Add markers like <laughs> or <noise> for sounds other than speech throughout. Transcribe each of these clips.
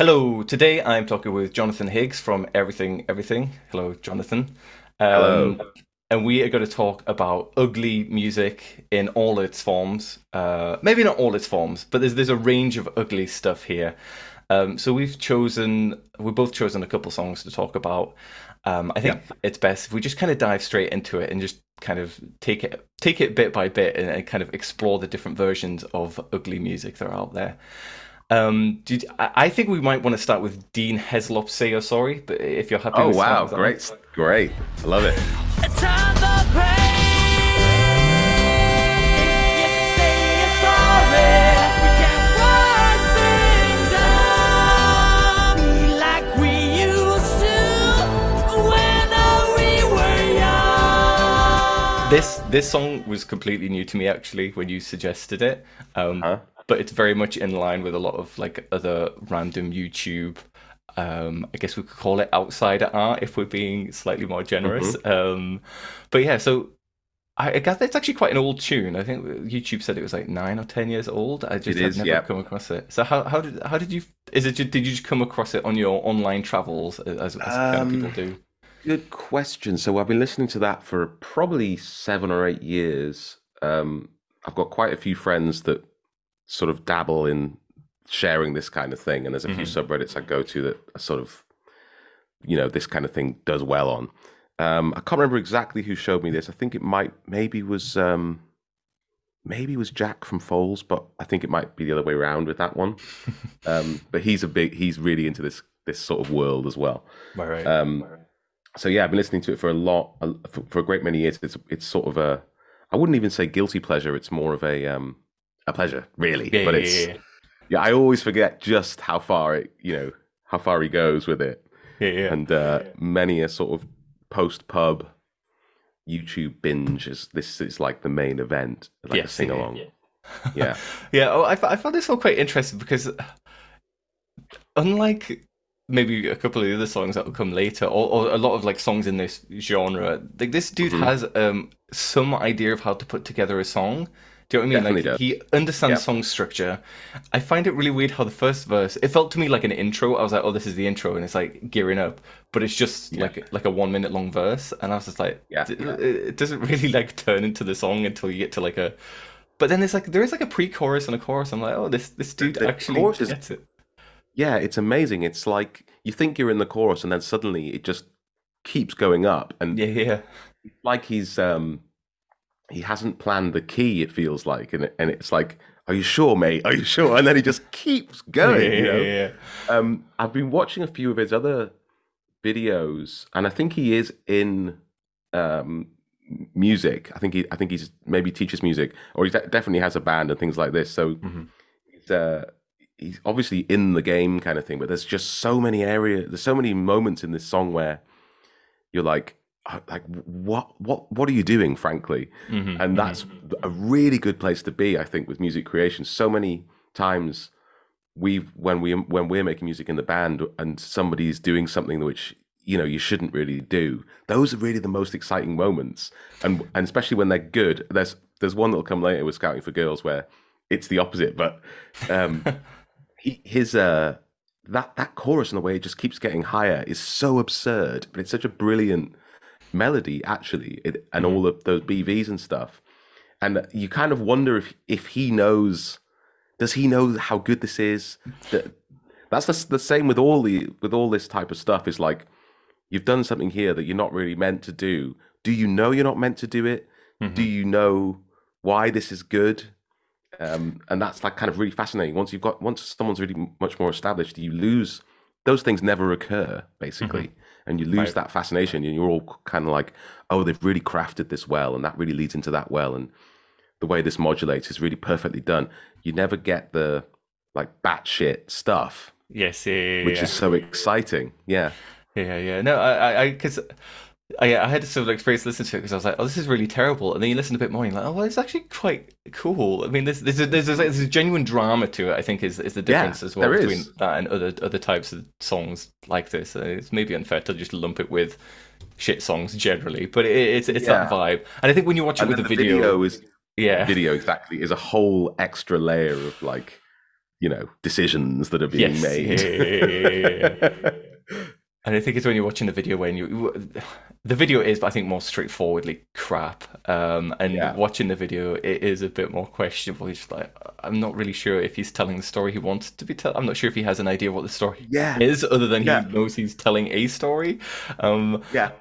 Hello, today I'm talking with Jonathan Higgs from Everything Everything. Hello, Jonathan. Um, Hello. And we are going to talk about ugly music in all its forms. Uh, maybe not all its forms, but there's there's a range of ugly stuff here. Um, so we've chosen, we've both chosen a couple songs to talk about. Um, I think it's best if we just kind of dive straight into it and just kind of take it take it bit by bit and, and kind of explore the different versions of ugly music that are out there. Um, did, I I think we might want to start with Dean Heslop Say You're Sorry," but if you're happy Oh with wow, starting that great, great, I love it. Time for praise. If you say you're sorry, we can work things out. Be like we used to when we were young. This this song was completely new to me actually when you suggested it, um, Huh? But it's very much in line with a lot of like other random YouTube. Um, I guess we could call it outsider art if we're being slightly more generous. Mm-hmm. Um, but yeah, so I, I guess it's actually quite an old tune. I think YouTube said it was like nine or ten years old. I just have never yeah. come across it. So how how did how did you is it did you just come across it on your online travels as, as Um, people do? Good question. So I've been listening to that for probably seven or eight years. Um, I've got quite a few friends that sort of dabble in sharing this kind of thing, and there's a few subreddits I go to that are sort of, you know, this kind of thing does well on. Um, I can't remember exactly who showed me this. I think it might maybe was um, maybe it was Jack from Foals, but I think it might be the other way around with that one. <laughs> um, but he's a big he's really into this this sort of world as well. Right, right. Um, so yeah, I've been listening to it for a lot for, for a great many years. It's it's sort of a I wouldn't even say guilty pleasure. It's more of a um a pleasure, really. yeah, but yeah, it's yeah, yeah, I always forget just how far it you know how far he goes with it, yeah, yeah. and uh, many a sort of post pub YouTube binge is this is like the main event, like a Yes, sing yeah, along. Yeah. <laughs> Yeah, oh, I, I found this all quite interesting because, unlike maybe a couple of the other songs that will come later, or, or a lot of like songs in this genre, like this dude Mm-hmm. has um some idea of how to put together a song. Do you know what I mean? Definitely like does. he understands Yep. song structure. I find it really weird how the first verse it felt to me like an intro. I was like, oh, this is the intro, and it's like gearing up, but it's just Yeah. like like a one minute long verse, and I was just like, Yeah. it it doesn't really <laughs> like turn into the song until you get to like a. But then there's like there is like a pre-chorus and a chorus. I'm like, oh, this this dude the actually chorus is- gets it. Yeah, it's amazing. It's like you think you're in the chorus, and then suddenly it just keeps going up, and Yeah, yeah, like he's um he hasn't planned the key it feels like and it, and it's like are you sure mate? Are you sure? And then he just keeps <laughs> going yeah, you know? yeah, yeah. um i've been watching a few of his other videos and i think he is in um music. I think he i think he's maybe teaches music or he de- definitely has a band and things like this. So Mhm. he's uh he's obviously in the game kind of thing but there's just so many areas, there's so many moments in this song where you're like like what what what are you doing frankly? Mhm, and that's a really good place to be i think with music creation. So many times we've when we when we're making music in the band and somebody's doing something which you know you shouldn't really do those are really the most exciting moments. And and especially when they're good. There's there's one that'll come later with scouting for girls where it's the opposite but um <laughs> he, his uh that that chorus and the way it just keeps getting higher. Is so absurd but it's such a brilliant melody actually it, and all of those bvs and stuff. And you kind of wonder if if he knows does he know how good this is? That that's the, the same with all the with all this type of stuff. Is like you've done something here that you're not really meant to do. Do you know you're not meant to do it? Do you know why this is good? Um, and that's like kind of really fascinating. Once you've got once someone's really much more established you lose those things never occur basically. Mm-hmm. And you lose Right. that fascination and you're all kind of like oh they've really crafted this well and that really leads into that well. And the way this modulates is really perfectly done. You never get the like batshit stuff. Yes, yeah, yeah, which yeah. is so exciting. Yeah. Yeah, yeah. No, I, I, because I, I had sort of experience listening to it because I was like, oh, this is really terrible. And then you listen a bit more, and you're like, oh, well, it's actually quite cool. I mean, there's there's a, there's a, there's a genuine drama to it. I think is is the Yeah, difference as well between is. that and other other types of songs like this. Uh, It's maybe unfair to just lump it with shit songs generally, but it, it's it's that vibe. And I think when you watch it and with the the video, video is yeah, video exactly is a whole extra layer of like you know decisions that are being Yes, made. yeah, yeah, yeah, yeah, <laughs> And I think it's when you're watching the video when you the video is, but I think, more straightforwardly crap. Um, and Yeah. watching the video, it is a bit more questionable. He's just like, I'm not really sure if he's telling the story he wants to be telling. I'm not sure if he has an idea what the story yeah, is, other than Yeah. he knows he's telling a story. Um, yeah,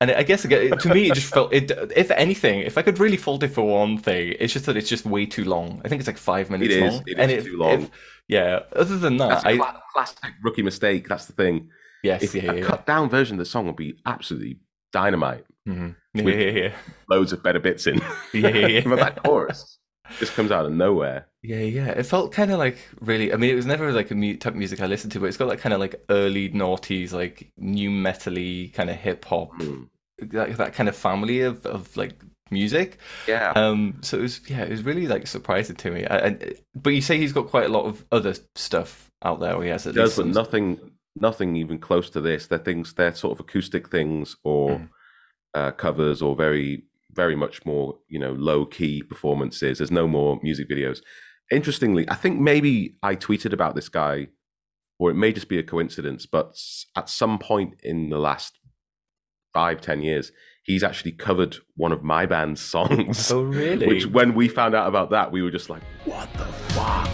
and I guess again, to me, it just felt. It, if anything, if I could really fault it for one thing, it's just that it's just way too long. I think it's like five minutes is. long. It and is if- too long. if- yeah. Other than that, That's a I classic rookie mistake. That's the thing. Yes, If yeah, a yeah, cut down version of the song would be absolutely dynamite. Mhm. yeah, yeah, yeah, Loads of better bits in. <laughs> yeah, yeah, yeah. <laughs> but that chorus just comes out of nowhere. Yeah, yeah. It felt kind of like really. I mean, it was never like a mu- type of music I listened to, but it's got that kind of like early noughties, like new metally kind of hip hop, Mm. that, that kind of family of of like music. Yeah. Um, so it was yeah, it was really like surprising to me. I, I, but you say he's got quite a lot of other stuff out there. Or he has at It does, but some- nothing, nothing even close to this. They're things, they're sort of acoustic things or Mm. uh, covers or very, very much more, you know, low key performances. There's no more music videos. Interestingly, I think maybe I tweeted about this guy, or it may just be a coincidence, but at some point in the last five, ten years, he's actually covered one of my band's <laughs> songs. Oh really? Which, when we found out about that, we were just like, "What the fuck?"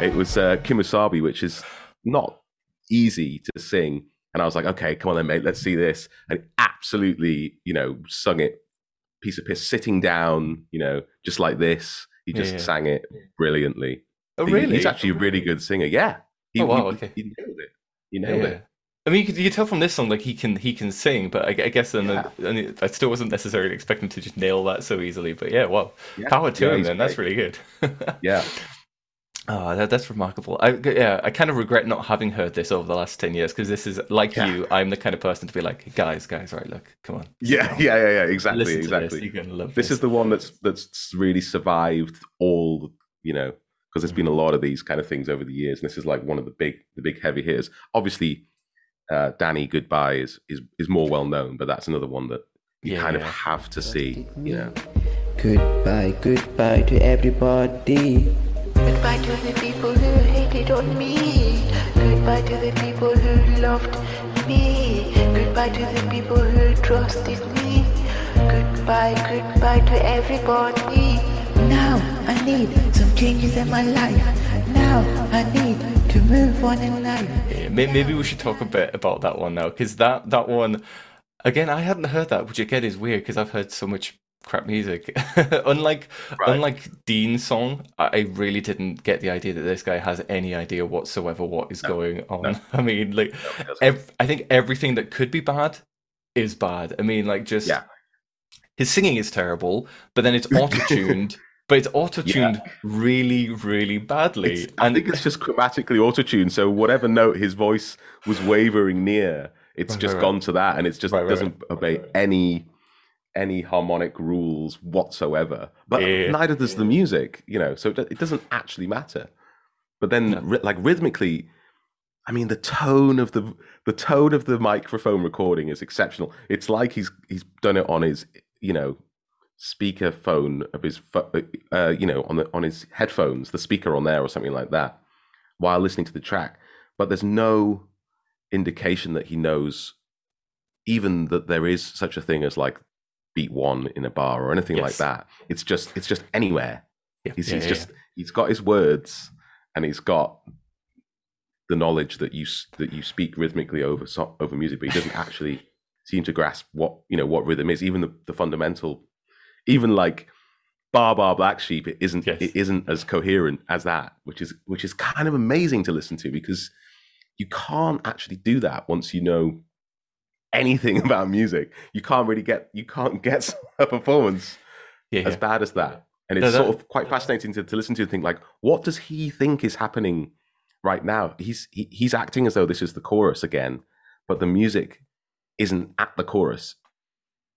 It was uh, Kemosabe, which is not easy to sing. And I was like, okay, come on then, mate, let's see this. And absolutely, you know, sung it piece of piss, sitting down, you know, just like this. He just Yeah. sang it brilliantly. oh He- really? He's actually a really good singer. Yeah. He, Oh, wow, he- okay. He nailed it. He nailed Yeah. it. I mean, you could, you could tell from this song like he can he can sing, but I, I guess then Yeah. I, I still wasn't necessarily expecting to just nail that so easily. But yeah, well, power to him then. That's really good. <laughs> Yeah. Oh, that, that's remarkable. I yeah, I kind of regret not having heard this over the last ten years because this is like Yeah. you. I'm the kind of person to be like, guys, guys, right? Look, come on, sit Yeah. down, Yeah. Yeah. Yeah. Exactly. listen to exactly. this. You're gonna love this this. is the one that's that's really survived all you know because there's been a lot of these kind of things over the years and this is like one of the big the big heavy hitters obviously uh, danny goodbye is, is is more well known but that's another one that you Yeah, kind of have to see you know Goodbye, goodbye to everybody. Goodbye to the people who hated on me. Goodbye to the people who loved me. Goodbye to the people who trusted me. Goodbye, goodbye to everybody. Now I need some changes in my life. Now I need to move on in life. Yeah, maybe we should talk a bit about that one now because that that one again I hadn't heard that, which again is weird because I've heard so much crap music. <laughs> Mm. unlike Right. unlike Dean's song, I, really didn't get the idea that this guy has any idea whatsoever what is going on. <laughs> I mean, like doesn't. ev- I think everything that could be bad is bad. I mean, like just Yeah. his singing is terrible, but then it's <laughs> auto tuned. But it's auto tuned really, really badly. It's- i think it's just chromatically auto-tuned so whatever note his voice was wavering near it's Right, just right, gone to that and it's just doesn't obey any any harmonic rules whatsoever. But Yeah. neither does the music you know so it, it doesn't actually matter. But then ry- like rhythmically i mean the tone of the the tone of the microphone recording is exceptional. It's like he's he's done it on his you know speaker phone of his pho- uh, you know on the on his headphones the speaker on there or something like that while listening to the track. But there's no indication that he knows even that there is such a thing as like beat one in a bar or anything like that. It's just it's just anywhere. Yeah, he's, yeah, he's yeah, just he's got his words and he's got the knowledge that you that you speak rhythmically over so, over music but he doesn't <laughs> actually seem to grasp what you know what rhythm is. Even the, the fundamental even like bar bar black sheep it isn't Yes. it isn't as coherent as that which is which is kind of amazing to listen to because you can't actually do that once you know anything <laughs> about music you can't really get you can't <laughs> get <laughs> a performance yeah, as yeah. bad as that. And No, it's that- sort of quite fascinating to, to listen to and think like, what does he think is happening right now? He's he, he's acting as though this is the chorus again, but the music isn't at the chorus.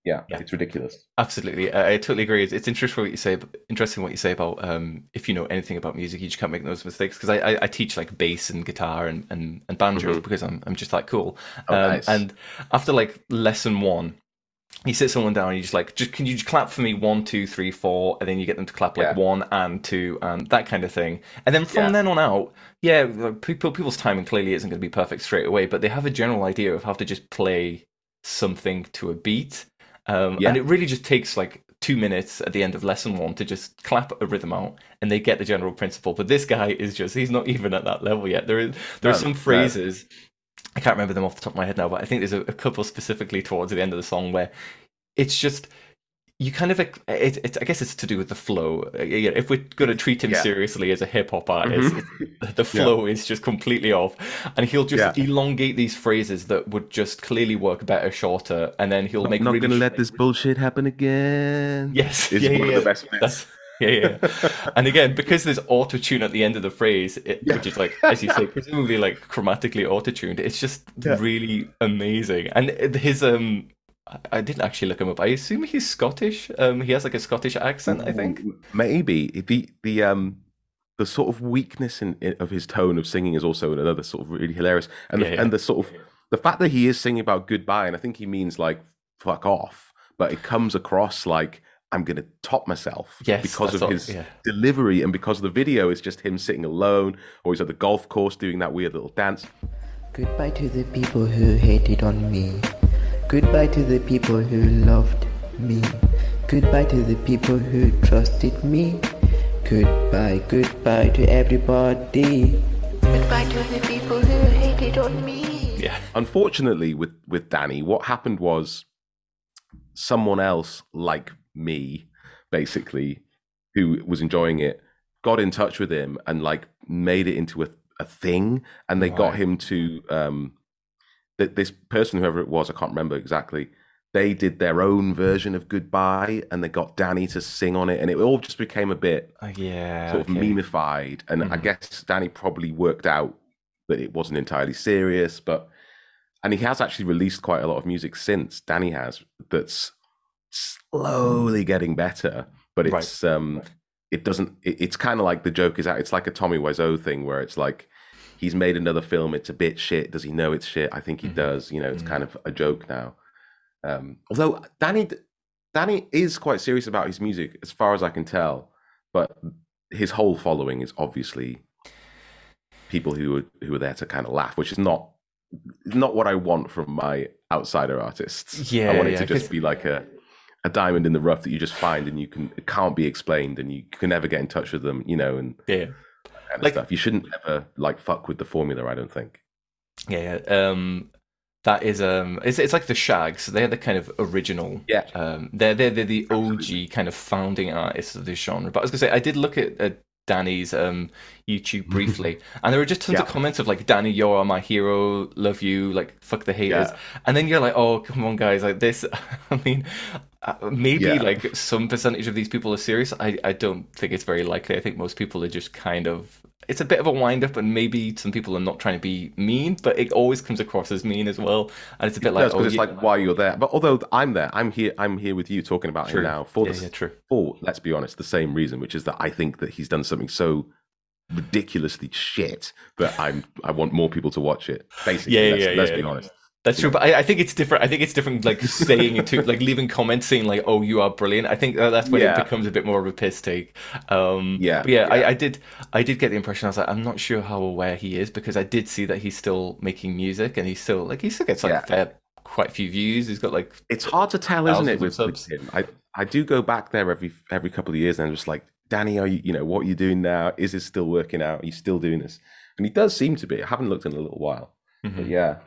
Yeah, Yeah. it's ridiculous. Absolutely, I, I totally agree. It's, it's interesting what you say. Interesting what you say about um, if you know anything about music, you just can't make those mistakes. Because I, I, I teach like bass and guitar and, and, and banjo because I'm I'm just that cool. Mm-hmm. Oh, um, nice. And after like lesson one, you sit someone down and you just like, just can you just clap for me one, two, three, four, and then you get them to clap like Yeah. one and two and that kind of thing. And then from Yeah. then on out, yeah, like, people people's timing clearly isn't going to be perfect straight away, but they have a general idea of how to just play something to a beat. Um, Yeah. And it really just takes like two minutes at the end of lesson one to just clap a rhythm out and they get the general principle. But this guy is just, he's not even at that level yet. There is, there are No, some no. phrases, I can't remember them off the top of my head now, but I think there's a, a couple specifically towards the end of the song where it's just, you kind of, it, it, I guess it's to do with the flow. Uh, If we're going to treat him Yeah. seriously as a hip hop artist, it- the flow is just completely off. And he'll just Yeah. elongate these phrases that would just clearly work better shorter. And then he'll make I'm not really gonna sh- let this bullshit happen again. Yes, it's yeah, one yeah, of the best. That's- yeah, yeah. and again, because there's auto tune at the end of the phrase, it, which is like, as you say, presumably like chromatically auto tuned. It's just Yeah. really amazing. And his um, I- I didn't actually look him up. I assume he's Scottish. Um, he has like a Scottish accent, I think. maybe the the um the sort of weakness in, in of his tone of singing is also another sort of really hilarious, and Yeah, the, yeah. and the sort of the fact that he is singing about goodbye, and I think he means like fuck off, but it comes across like I'm gonna top myself Yes, because of all- his yeah. delivery and because the video is just him sitting alone, or he's at the golf course doing that weird little dance. Goodbye to the people who hated on me. Goodbye to the people who loved me. Goodbye to the people who trusted me. Goodbye, goodbye to everybody. Goodbye to the people who hated on me. Yeah, unfortunately with with danny what happened was someone else like me basically who was enjoying it got in touch with him and like made it into a, a thing and they got him to um that this person whoever it was i can't remember exactly they did their own version of goodbye and they got danny to sing on it and it all just became a bit Uh, yeah. sort of okay. memeified. And I Mhm. guess Danny probably worked out that it wasn't entirely serious, but and he has actually released quite a lot of music since Danny has that's slowly getting better, but Right. it's um it doesn't it, it's kind of like the joke is out. It's like a Tommy Wiseau thing where it's like he's made another film, it's a bit shit. Does he know it's shit? I think he Mhm. does. You know, it's kind of a joke now. Um, although Danny, Danny is quite serious about his music, as far as I can tell. But his whole following is obviously people who are who are there to kind of laugh, which is not not what I want from my outsider artists. Yeah, I want it yeah, to just be like a a diamond in the rough that you just find and you can it can't be explained and you can never get in touch with them, you know, and Yeah. Kind of Like- stuff. You shouldn't ever like fuck with the formula. I don't think. Yeah, yeah. Um, that is um, it's it's like the Shaggs. They're the kind of original. Yeah. Um, they're they're, they're the OG kind of founding artists of this genre. But I was gonna say, I did look at. at Danny's um, YouTube <laughs> briefly, and there were just tons of comments of like, "Danny, you're my hero, love you, like fuck the haters," Yeah. and then you're like, "Oh, come on, guys, like this." <laughs> I mean, uh, maybe Yeah. like some percentage of these people are serious. I I don't think it's very likely. I think most people are just kind of. It's a bit of a wind up, and maybe some people are not trying to be mean, but it always comes across as mean as well. And it's a bit like, That's oh, it's yeah, like why you're there. But although I'm there, I'm here. I'm here with you talking about True. him now for Yeah, the yeah, true. for let's be honest, the same reason, which is that I think that he's done something so ridiculously shit that I'm I want more people to watch it. Basically, Yeah, let's, yeah, let's be honest. That's true, but I, I think it's different. I think it's different, like saying it to, like <laughs> leaving comments saying like, "Oh, you are brilliant." I think that that's when Yeah. it becomes a bit more of a piss take. Um, Yeah, but yeah, yeah. I, I did, I did get the impression. I was like, I'm not sure how aware he is because I did see that he's still making music and he's still like he still gets like Yeah. fair, quite a few views. He's got like, It's hard to tell, isn't it? With, subs. him, I I do go back there every every couple of years, and I'm just like, Danny, are you you know what are you doing now? Is this still working out? Are you still doing this? And he does seem to be. I haven't looked in a little while, but yeah,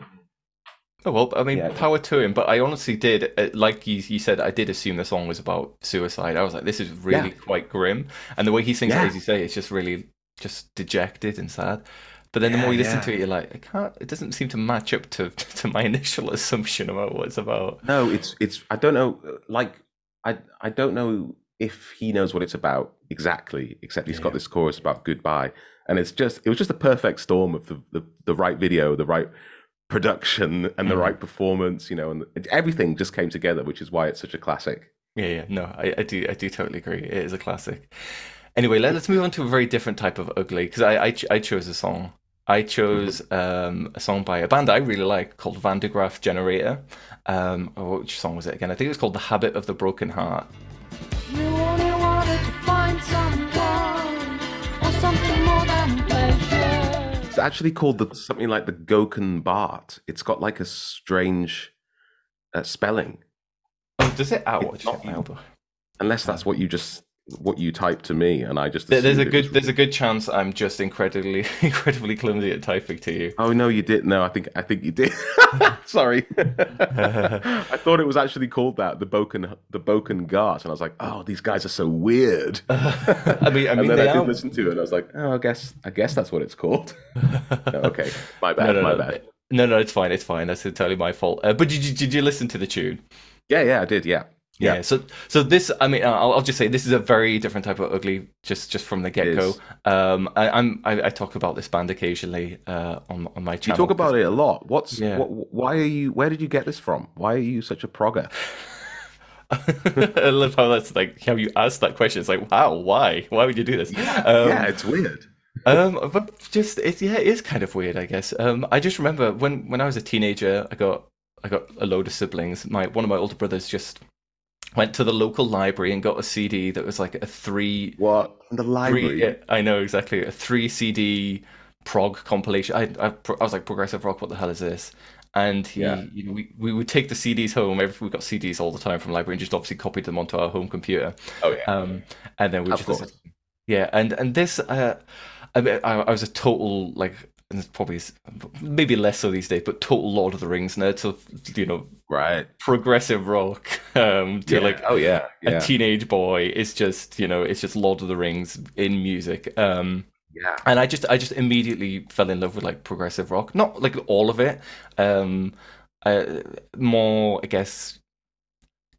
oh well, I mean, Yeah. power to him. But I honestly did, uh, like you, you said, I did assume the song was about suicide. I was like, this is really Yeah. quite grim, and the way he sings, it, as you say, it's just really just dejected and sad. But then the more you listen to it, you're like, I can't. It doesn't seem to match up to <laughs> to my initial <laughs> assumption about what it's about. No, it's it's. I don't know. Like, I I don't know if he knows what it's about exactly. Except he's got this chorus about goodbye, and it's just it was just a perfect storm of the the, the right video, the right production and the right performance, you know, and everything just came together, which is why it's such a classic. Yeah, yeah, no, I, I do, I do totally agree. It is a classic. Anyway, let, us move on to a very different type of ugly because I, I, ch- I chose a song. I chose um, a song by a band I really like called Van der Graaf Generator. Um, oh, which song was it again? I think it was called "The Habit of the Broken Heart." You actually called the, something like the Gokun Bart. It's got like a strange uh, spelling, Oh, does it? Oh, It's not unless that's what you just what you typed to me, and I just There's a assumed it was good, there's a good chance I'm just incredibly, <laughs> incredibly clumsy at typing to you. Oh no, you didn't. No, I think I think you did. <laughs> Sorry, <laughs> I thought it was actually called that the Boken the Boken Gart, and I was like, oh, these guys are so weird. I mean, I and mean, then I did are. listen to it, and I was like, oh, I guess I guess that's what it's called. No, okay, my bad, No, no, my bad. no, no, it's fine, it's fine. That's entirely my fault. Uh, but did you, did you listen to the tune? Yeah, yeah, I did. Yeah, Yeah. yeah. So, so this, I mean, I'll, I'll just say this is a very different type of ugly, just just from the get go. Um, I, I'm I, I talk about this band occasionally uh, on on my channel. You talk about it a lot. What's Yeah. what, why are you? Where did you get this from? Why are you such a progger? <laughs> I love how that's like how you ask that question. It's like, wow, why? Why would you do this? Um, yeah, it's weird. um, but just it, yeah, it is kind of weird, I guess. Um, I just remember when when I was a teenager, I got I got a load of siblings. My one of my older brothers just went to the local library and got a CD that was like a three What the library? three. Yeah, I know exactly a three CD prog compilation. I, I I was like progressive rock. What the hell is this? And he, Yeah. you know, we, we would take the CDs home. Every, we got CDs all the time from library, and just obviously copied them onto our home computer. Oh yeah. Um, and then we just yeah, and and this, uh, I, mean, I I was a total like, and it's probably maybe less so these days, but total Lord of the Rings nerd. So you know, right. progressive rock <laughs> um, to Yeah. like oh yeah. a teenage boy. It's just you know, it's just Lord of the Rings in music. Um, yeah. and I just I just immediately fell in love with like progressive rock. Not like all of it. Um, uh, more I guess.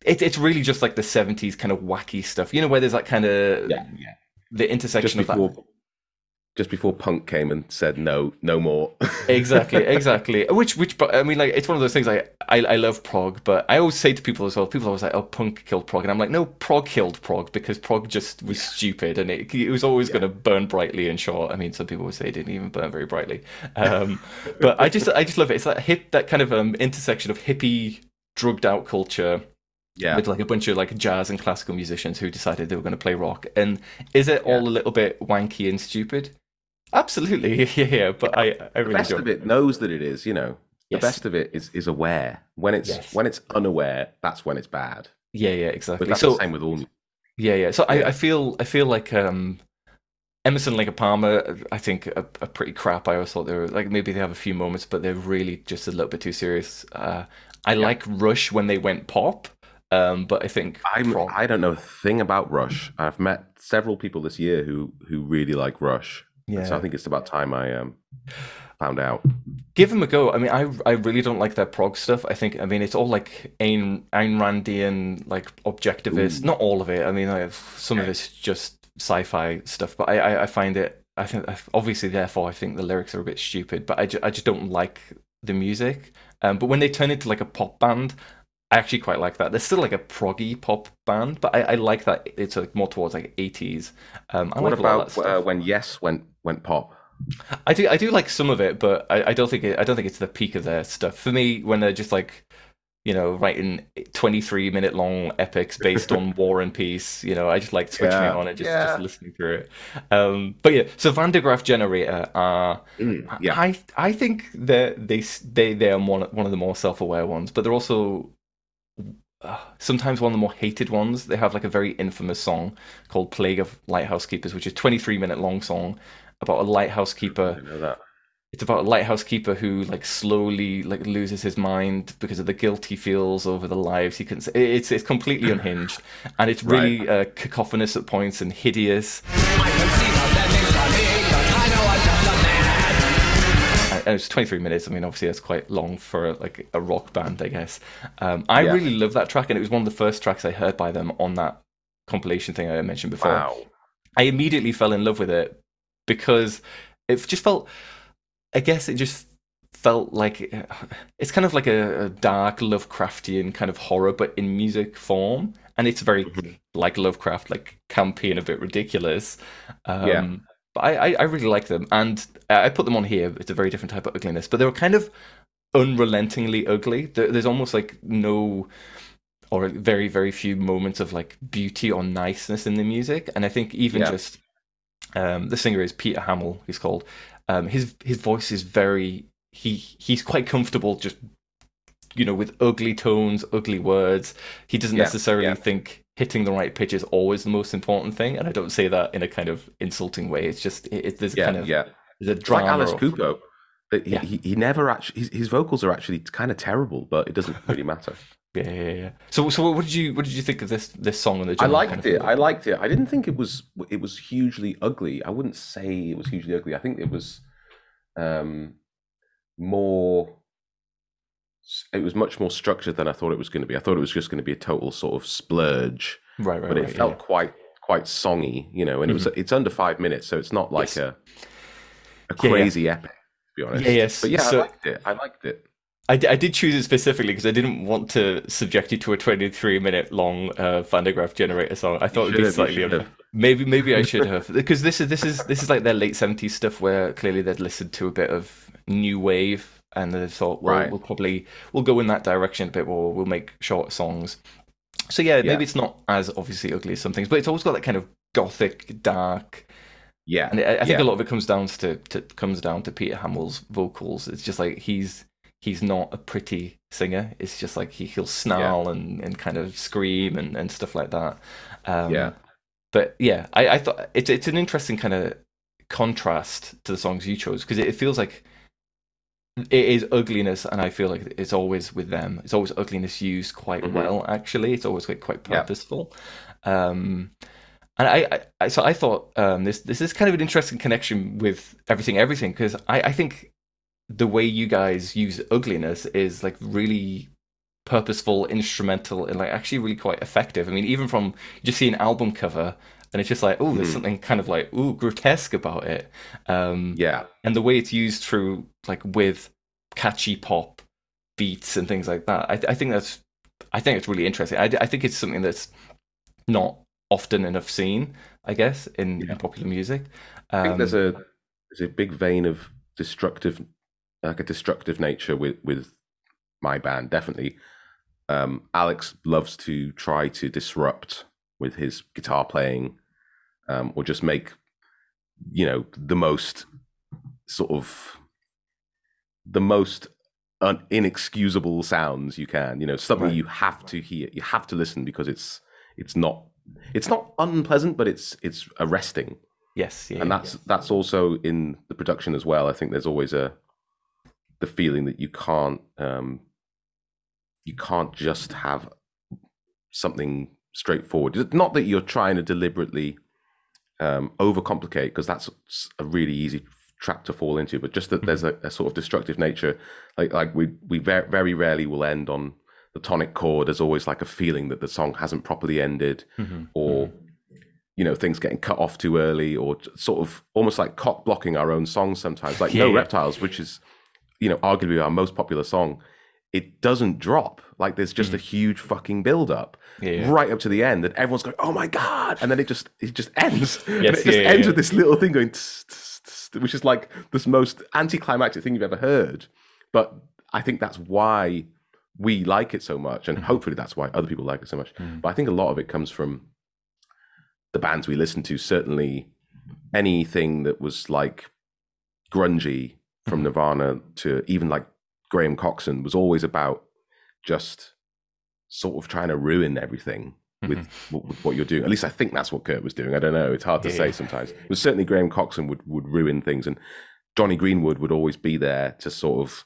It, it's really just like the '70s kind of wacky stuff, you know, where there's that kind of Yeah. Yeah. the Just intersection of that. Just before punk came and said no, no more. <laughs> exactly exactly which which but i mean like it's one of those things like I, I love prog but i always say to people as well people always like oh punk killed prog and i'm like no prog killed prog because prog just was stupid and it, it was always going to burn brightly and short i mean some people would say it didn't even burn very brightly um but i just i just love it it's that hip that kind of um intersection of hippie drugged out culture yeah. with like a bunch of like jazz and classical musicians who decided they were going to play rock. And is it all a little bit wanky and stupid? Absolutely, <laughs> yeah. But I, I the best of it knows that it is. You know, the Yes. best of it is is aware. When it's Yes. when it's unaware, that's when it's bad. Yeah, yeah, But exactly. that's So the same with all. yeah, yeah. So I, Yeah. I feel, I feel like um, Emerson, Lake Palmer, I think are, are pretty crap. I always thought they were like maybe they have a few moments, but they're really just a little bit too serious. Uh, I like Rush when they went pop, um, but I think I'm, I don't know a thing about Rush. I've met several people this year who who really like Rush. And So I think it's about time I um found out. give them a go. I mean, I I really don't like their prog stuff. I think I mean it's all like Ayn Ayn Randian like objectivist. Not all of it. I mean, I have, some of it's just sci-fi stuff, but I I, I find it. I think obviously, therefore, I think the lyrics are a bit stupid. But I just, I just don't like the music. Um, but when they turn into like a pop band. I actually quite like that. They're still like a proggy pop band, but I, I like that it's like more towards like 80s. Um, what like about uh, when Yes went went pop? I do I do like some of it, but I, I don't think it, I don't think it's the peak of their stuff. For me, when they're just like, you know, writing twenty three minute long epics based on <laughs> war and peace, you know, I just like switching Yeah, it on and just, yeah. just listening through it. Um, but yeah, so Van der Graaf Generator are Mm, yeah, I I think that they they they are one one of the more self aware ones, but they're also uh, sometimes one of the more hated ones. They have like a very infamous song called "Plague of Lighthouse Keepers," which is twenty three minute long song about a lighthouse keeper. didn't know that. It's about a lighthouse keeper who like slowly like loses his mind because of the guilt he feels over the lives he can't sa- It's it's completely unhinged, and it's really uh, cacophonous at points and hideous. And and it's 23 minutes. I mean, obviously that's quite long for like a rock band, I guess. Um, I Yeah. really love that track, and it was one of the first tracks I heard by them on that compilation thing I mentioned before. Wow. I immediately fell in love with it because it just felt. I guess it just felt like <sighs> it's kind of like a, a dark Lovecraftian kind of horror, but in music form, and it's very like Lovecraft, like campy and a bit ridiculous. Um, Yeah. But I, I, I really like them, and I put them on here. It's a very different type of ugliness, but they were kind of unrelentingly ugly. There, there's almost like no, or very very few moments of like beauty or niceness in the music, and I think even Yeah. just um, the singer is Peter Hammill. He's called. Um, his his voice is very he he's quite comfortable just you know with ugly tones, ugly words. He doesn't Yeah, necessarily yeah. think hitting the right pitch is always the most important thing, and I don't say that in a kind of insulting way. It's just it, it, there's Yeah, kind of yeah. there's a It's like. Alice Cooper. He, Yeah. he, he never actually his, his vocals are actually kind of terrible, but it doesn't really matter. <laughs> Yeah, yeah, yeah. So, so what did you what did you think of this this song and the? I liked kind of it. I liked it. I didn't think it was it was hugely ugly. I wouldn't say it was hugely ugly. I think it was um more it was much more structured than I thought it was going to be. I thought it was just going to be a total sort of splurge, right, right, but it right, felt yeah. quite quite songy, you know, and it was it's under 5 minutes, so it's not like Yes. a a Yeah, yeah. crazy epic to be honest. Yeah, yes. But yeah, So- I liked it. I liked it. I, d- I did choose it specifically because I didn't want to subject you to a 23 minute long uh, generator song. I thought it would be slightly under. Maybe maybe I should have because this is this is this is like their late 70s stuff where clearly they'd listened to a bit of new wave and they thought well Right. we'll probably we'll go in that direction a bit more we'll make short songs. So yeah, Yeah. maybe it's not as obviously ugly as some things, but it's always got that kind of gothic dark Yeah. and I, I think Yeah. a lot of it comes down to, to comes down to Peter Hammill's vocals. It's just like he's he's not a pretty singer. It's just like he, he'll snarl and, and kind of scream and, and stuff like that. Um, Yeah. But yeah, I, I thought it's it's an interesting kind of contrast to the songs you chose because it, it feels like it is ugliness, and I feel like it's always with them. It's always ugliness used quite Mhm. well. Actually, it's always like quite Yeah. purposeful. Um, and I, I, I so I thought um, this this is kind of an interesting connection with everything, everything because I, I think the way you guys use ugliness is like really purposeful, instrumental, and like actually really quite effective. I mean, even from you just see an album cover and it's just like, oh, there's Mhm. something kind of like ooh grotesque about it. Um, Yeah. and the way it's used through like with catchy pop beats and things like that. I, I think that's I think it's really interesting. I, I think it's something that's not often enough seen, I guess, in, Yeah. in popular music. I think there's Um, a there's a big vein of destructive, like a destructive nature with with my band. Definitely, um, Alex loves to try to disrupt with his guitar playing, um, or just make you know the most sort of the most un- inexcusable sounds you can. You know, something Right. you have to hear, you have to listen because it's it's not it's not unpleasant, but it's it's arresting yes, yeah, and that's that's also in the production as well. I think there's always a the feeling that you can't um, you can't just have something straightforward. Not that you're trying to deliberately um, overcomplicate, because that's a really easy trap to fall into. But just that there's a, a sort of destructive nature. Like like we we very, very rarely will end on the tonic chord. There's always like a feeling that the song hasn't properly ended Mhm, or you know things getting cut off too early or sort of almost like cock blocking our own songs sometimes like no Yeah, yeah. reptiles which is you know arguably our most popular song it doesn't drop. Like there's just a huge fucking build up Mm-hmm. Yeah, right up to the end and everyone's going oh my god. And then it just it just ends. <laughs> And Yes, it just yeah, ends yeah. with this little thing going tss, tss, tss, which is like this most anticlimactic thing you've ever heard. But i think that's why we like it so much and hopefully that's why other people like it so much. Mm. but i think a lot of it comes from the bands we listen to. Certainly anything that was like grungy from nirvana to even like graham coxon was always about just sort of trying to ruin everything with, w- with what you're doing. At least i think that's what kurt was doing. I don't know. It's hard to Yeah, say yeah. sometimes. But certainly graham coxon would, would ruin things and jonny greenwood would always be there to sort of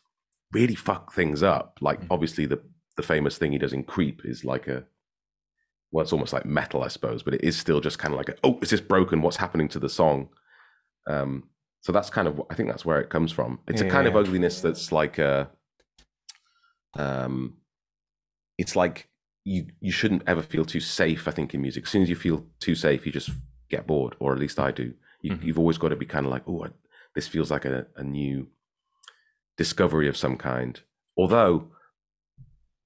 really fuck things up. Like obviously the the famous thing he does in creep is like a well, it's almost like metal, I suppose, but it is still just kind of like, a, oh, is this broken? What's happening to the song? Um, so that's kind of, I think that's where it comes from. It's a kind of ugliness that's like a, um, it's like you you shouldn't ever feel too safe. I think in music, as soon as you feel too safe, you just get bored, or at least I do. You, Mhm. You've always got to be kind of like, oh, this feels like a, a new discovery of some kind. Although,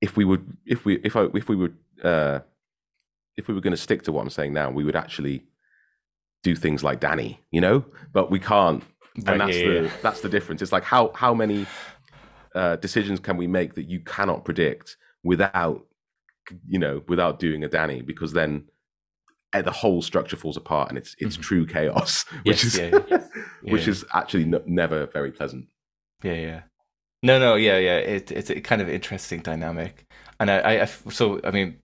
if we would, if we, if I, if we would, uh, if we were going to stick to what I'm saying now, we would actually do things like Danny, you know. But we can't, Right, and that's yeah, the yeah. that's the difference. It's like how how many uh, decisions can we make that you cannot predict without, you know, without doing a Danny, because then eh, the whole structure falls apart and it's it's true chaos, <laughs> which Mm-hmm. Yes, is yeah, <laughs> which is actually n- never very pleasant. Yeah, yeah. No, no, yeah, yeah. It, it's a kind of interesting dynamic, and I, I, so I mean,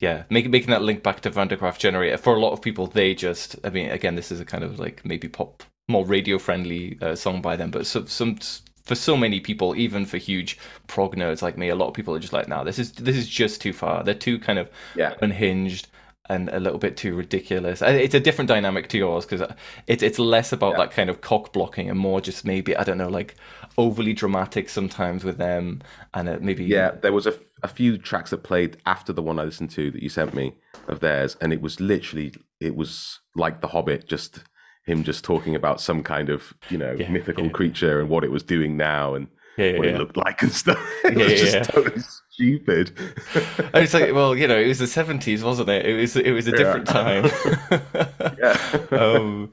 yeah, making making that link back to Van generator for a lot of people, they just, I mean, again, this is a kind of like maybe pop, more radio friendly uh, song by them, but so, some for so many people, even for huge prog nerds like me, a lot of people are just like, nah, this is this is just too far. They're too kind of Yeah. unhinged and a little bit too ridiculous. It's a different dynamic to yours because it's it's less about Yeah. that kind of cock blocking and more just maybe I don't know like overly dramatic sometimes with them and uh, maybe Yeah, there was a, a few tracks that played after the one I listened to that you sent me of theirs, and it was literally it was like The Hobbit, just him just talking about some kind of you know Yeah, mythical yeah. creature and what it was doing now and yeah, what it looked like and stuff. <laughs> It was just totally stupid. And it's like well you know it was the seventies wasn't it? It was it was a different time. <laughs> yeah. <laughs> um,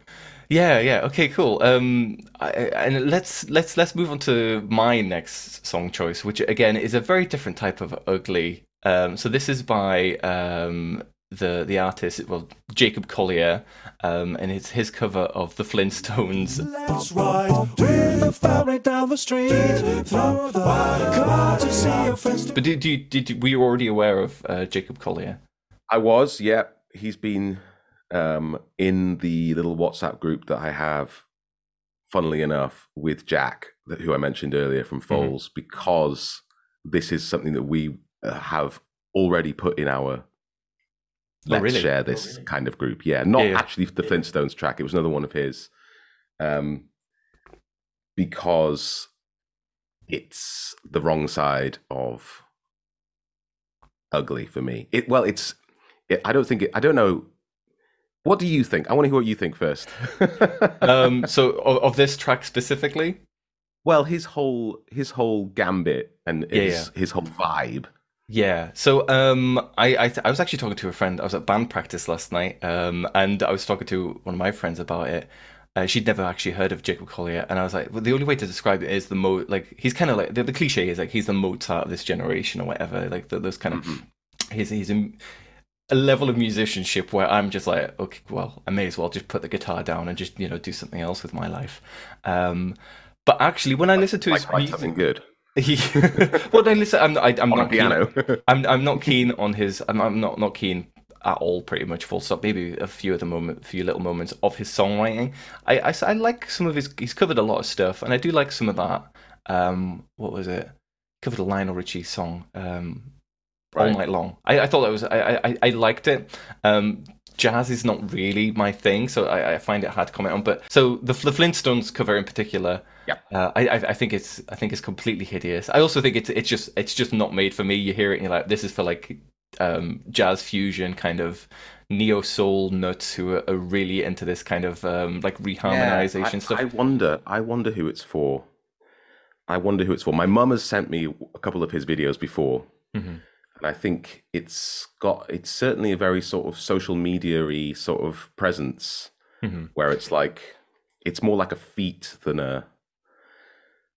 yeah, yeah. Okay, cool. Um, I, I- and let's let's let's move on to my next song choice, which again is a very different type of ugly. Um, so this is by um, the the artist, well, Jacob Collier, um, and it's his cover of the Flintstones. Let's ride with the family down the street through the car to see your friends. But did you did you, were you already aware of uh, Jacob Collier? I was, yeah. He's been um, in the little WhatsApp group that I have, funnily enough, with Jack, that, who I mentioned earlier from Foals, because this is something that we uh, have already put in our let's really? share this kind of group. Yeah, not Yeah, yeah. actually the Flintstones track. It was another one of his, um, because it's the wrong side of ugly for me. It well, it's. It, I don't think it. I don't know. What do you think? I want to hear what you think first. <laughs> Um, so of, of this track specifically, well, his whole his whole gambit and Yeah, his, his whole vibe. Yeah. So um, I, I I was actually talking to a friend. I was at band practice last night, um, and I was talking to one of my friends about it. Uh, she'd never actually heard of Jacob Collier, and I was like, well, the only way to describe it is the mo like he's kind of like the, the cliche is like he's the Mozart of this generation or whatever. Like the, those kind of he's he's a, level of musicianship where I'm just like, okay, well, I may as well just put the guitar down and just you know do something else with my life. Um, but actually, when I listen to his Like music, something good he, <laughs> well, no, listen, I'm, I, I'm on a not keen- piano. <laughs> I'm I'm not keen on his. I'm, I'm not not keen at all. Pretty much full stop. Maybe a few of the moment, few little moments of his songwriting. I, I, I like some of his. He's covered a lot of stuff, and I do like some of that. Um, what was it? Covered a Lionel Richie song. Um, all Right. night long. I, I thought that was. I, I I liked it. Um, jazz is not really my thing, so I, I find it hard to comment on. But so the, the Flintstones cover in particular. Yeah. Uh, I, I I think it's I think it's completely hideous. I also think it's it's just it's just not made for me. You hear it and you're like, this is for like um, jazz fusion kind of neo soul nuts who are, are really into this kind of um, like reharmonization I, stuff. I wonder. I wonder who it's for. I wonder who it's for. My mum has sent me a couple of his videos before, Mhm. And I think it's got. It's certainly a very sort of social media-y sort of presence, Mhm. where it's like it's more like a feat than a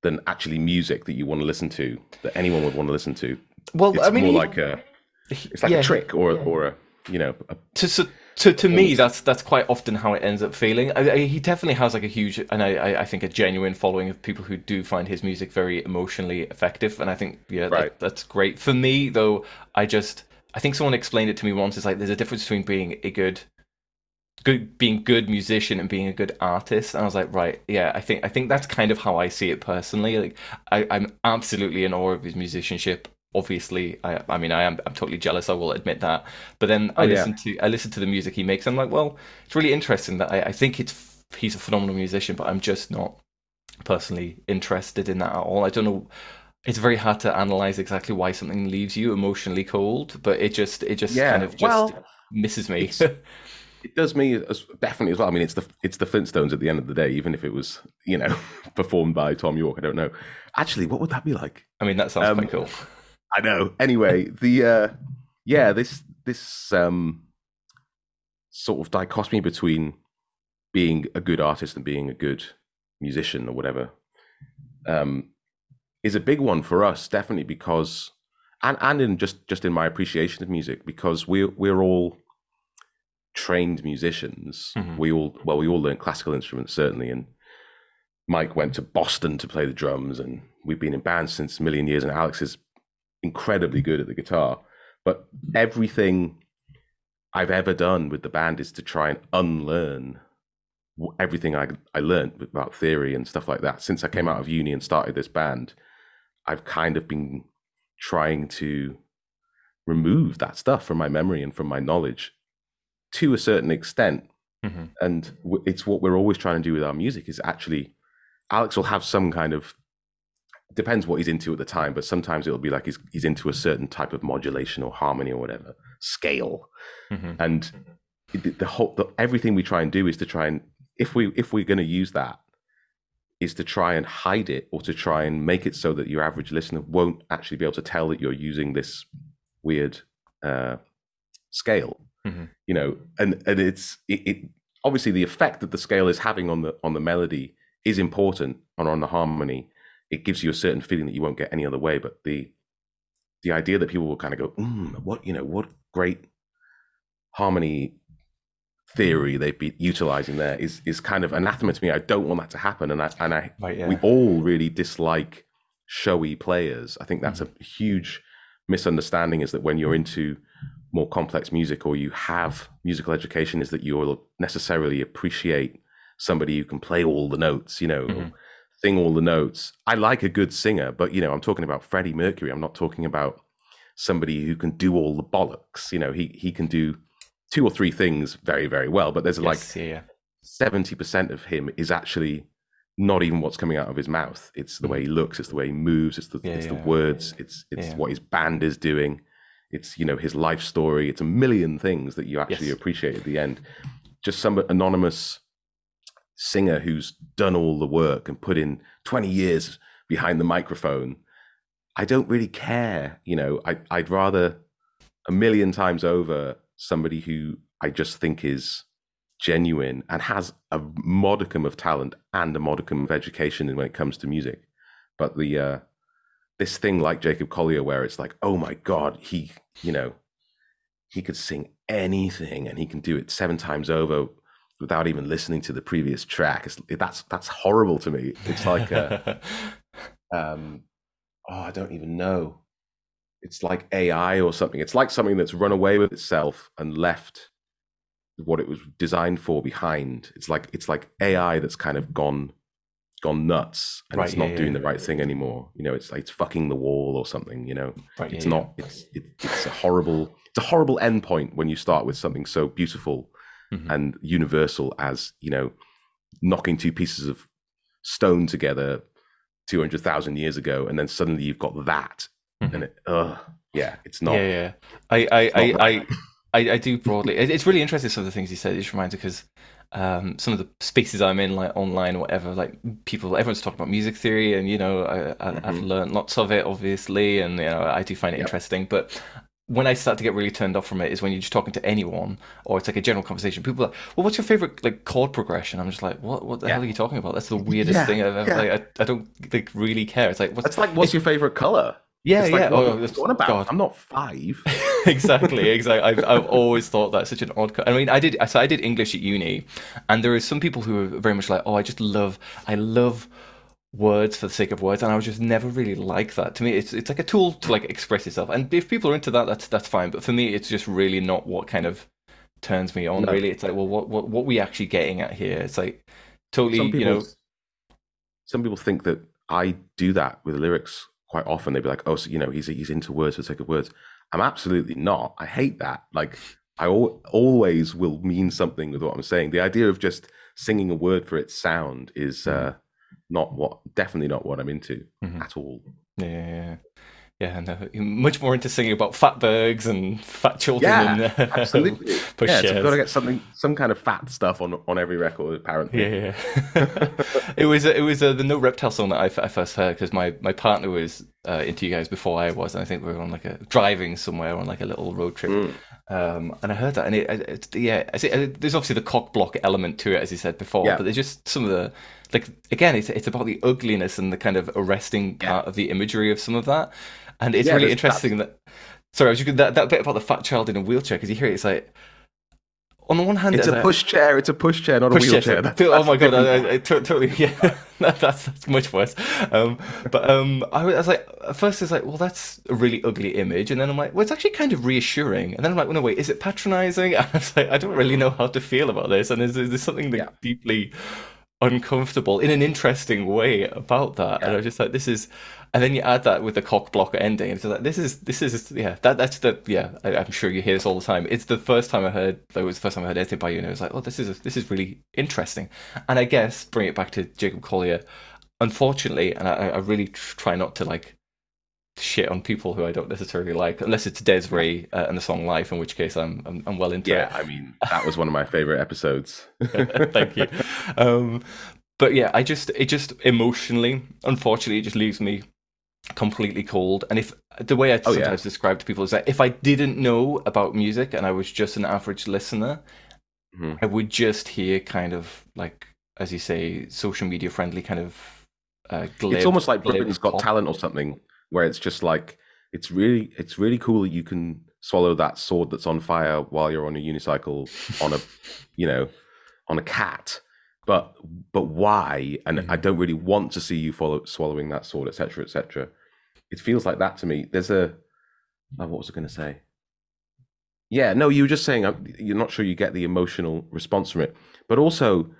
than actually music that you want to listen to that anyone would want to listen to. Well, It's I mean, more he- like a it's like yeah, a trick or or a you know a, to so, to to me that's that's quite often how it ends up feeling. I, I, he definitely has like a huge and I, I I think a genuine following of people who do find his music very emotionally effective and i think yeah Right. that, that's great. For me though i just i think someone explained it to me once it's like there's a difference between being a good good being good musician and being a good artist and i was like right yeah i think i think that's kind of how i see it personally like I, i'm absolutely in awe of his musicianship obviously i i mean i am i'm totally jealous i will admit that but then i Oh, yeah. listen to i listen to the music he makes i'm like well it's really interesting that i, I think it's he's a phenomenal musician but i'm just not personally interested in that at all i don't know it's very hard to analyze exactly why something leaves you emotionally cold but it just it just Yeah, kind of just well, misses me it does me as, definitely as well. I mean, it's the it's the Flintstones at the end of the day, even if it was you know <laughs> performed by Thom Yorke. I don't know. Actually, what would that be like? I mean, that sounds Um, quite cool. I know. Anyway, the uh yeah, this this um sort of dichotomy between being a good artist and being a good musician or whatever um is a big one for us definitely because and and in just just in my appreciation of music because we're we're all trained musicians Mhm. we all well we all learn classical instruments certainly and Mike went to Boston to play the drums and we've been in bands since a million years and Alex is incredibly good at the guitar but everything I've ever done with the band is to try and unlearn everything I I learned about theory and stuff like that. Since I came out of uni and started this band, I've kind of been trying to remove that stuff from my memory and from my knowledge to a certain extent. Mhm. And it's what we're always trying to do with our music is actually Alex will have some kind of depends what he's into at the time, but sometimes it'll be like he's he's into a certain type of modulation or harmony or whatever scale Mhm. and it- the whole the, everything we try and do is to try and if we if we're going to use that is to try and hide it or to try and make it so that your average listener won't actually be able to tell that you're using this weird uh scale Mhm. you know and and it's it, it obviously the effect that the scale is having on the on the melody is important and on the harmony it gives you a certain feeling that you won't get any other way but the the idea that people will kind of go mm, what you know what great harmony theory they've been utilizing there is is kind of anathema to me i don't want that to happen and i and i Right, yeah. we all really dislike showy players i think that's a huge misunderstanding is that when you're into more complex music or you have musical education is that you'll necessarily appreciate somebody who can play all the notes you know Mhm. Sing all the notes. I like a good singer but you know i'm talking about freddie mercury. I'm not talking about somebody who can do all the bollocks. You know he he can do two or three things very very well but there's like Yes, yeah. 70% of him is actually not even what's coming out of his mouth. It's the way mm. he looks it's the way he moves it's the, Yeah, it's the yeah. words it's it's what his band is doing. It's you know his life story. It's a million things that you actually Yes. appreciate at the end. Just some anonymous singer who's done all the work and put in 20 years behind the microphone i don't really care you know? I, i'd rather a million times over somebody who i just think is genuine and has a modicum of talent and a modicum of education when it comes to music. But the uh this thing like jacob collier where it's like oh my god he you know he could sing anything and he can do it seven times over without even listening to the previous track. It's, that's that's horrible to me. It's like uh, <laughs> um oh i don't even know. It's like ai or something. It's like something that's run away with itself and left what it was designed for behind. It's like it's like ai that's kind of gone gone nuts and Right, it's not yeah, doing yeah. the right thing anymore. You know it's like it's fucking the wall or something you know? Right, it's yeah, not it's it, it's a horrible it's a horrible endpoint when you start with something so beautiful Mhm. and universal as you know knocking two pieces of stone together 200,000 years ago and then suddenly you've got that Mhm. and it uh yeah it's not Yeah, yeah. I, I, I, I, <laughs> I, I do broadly. It's really interesting some of the things you said. It just reminds me because um, some of the spaces I'm in, like online or whatever, like people, everyone's talking about music theory, and you know, I, I, I've Mhm. learned lots of it, obviously, and you know, I do find it Yep. interesting. But when I start to get really turned off from it is when you're just talking to anyone, or it's like a general conversation. People are like, "Well, what's your favorite like chord progression?" I'm just like, "What? What the Yeah. hell are you talking about? That's the <laughs> weirdest Yeah, thing I've ever. yeah. Like, I, I don't like really care. It's like, what's that's like what's your favorite color yeah, it's like, yeah. what, oh, what's going about God. i'm not five <laughs> exactly, <laughs> exactly. I've, I've always thought that's such an odd. Co- I mean, I did. So I did English at uni, and there are some people who are very much like, oh, I just love, I love words for the sake of words, and I was just never really like that. To me, it's it's like a tool to like express yourself, and if people are into that, that's that's fine. But for me, it's just really not what kind of turns me on. No. Really, it's like, well, what what what we actually getting at here? It's like totally, some you people know, some people think that i do that with lyrics quite often they'd be like oh so you know he's he's into words for the sake of words i'm absolutely not i hate that like i al- always will mean something with what i'm saying the idea of just singing a word for its sound is uh not what definitely not what i'm into Mhm. at all Yeah, yeah, no, much more into singing about fatbergs and fat children. Yeah, and, uh, <laughs> absolutely. push yeah, so we've got to get something, some kind of fat stuff on on every record, apparently. Yeah, yeah. <laughs> it was it was uh, the No Reptiles song that I first heard because my, my partner was uh, into you guys before I was, and I think we were on like a driving somewhere on like a little road trip, Mm. um, and I heard that, and it, it, it- yeah, I see, there's obviously the cock block element to it, as you said before, Yeah. but there's just some of the like again, it's it's about the ugliness and the kind of arresting Yeah. part of the imagery of some of that, and it's Yeah, really interesting that. Sorry, I was just, that that bit about the fat child in a wheelchair because you hear it, it's like. On the one hand, It's a like- push chair. It's a push chair, not a wheelchair. chair. That's- oh my god! I, I, I totally. Yeah, <laughs> that, that's that's much worse. Um, but um, I was, I was like, at first it's like, well, that's a really ugly image, and then I'm like, well, it's actually kind of reassuring. And then I'm like, well, no, wait, is it patronising? <laughs> And I was like, I don't really know how to feel about this, and is, is there's something Yeah. deeply uncomfortable in an interesting way about that. And I was just like, this is. And then you add that with the cock block ending, and so like this is this is yeah that that's the yeah I, I'm sure you hear this all the time. It's the first time I heard that was the first time I heard anything by you, and I was like, oh, this is this is really interesting. And I guess bring it back to Jacob Collier. Unfortunately, and I, I really try not to like shit on people who I don't necessarily like, unless it's Des'ree uh, and the song Life, in which case I'm I'm, I'm well into Yeah, it. I mean, that was one of my favorite episodes. <laughs> Thank you. Um, but yeah, I just it just emotionally, unfortunately, it just leaves me completely cold. And if the way I Oh, yeah. sometimes describe to people is that if I didn't know about music and I was just an average listener, Mhm. I would just hear kind of like, as you say, social media friendly kind of. Uh, glib, it's almost like Britain's Got pop. Talent or something, where it's just like it's really it's really cool that you can swallow that sword that's on fire while you're on a unicycle on a <laughs> you know on a cat. But but why? And Mm-hmm. I don't really want to see you follow swallowing that sword, etc., etc. It feels like that to me. There's a oh, what was I going to say? Yeah, no, you were just saying uh, you're not sure you get the emotional response from it, but also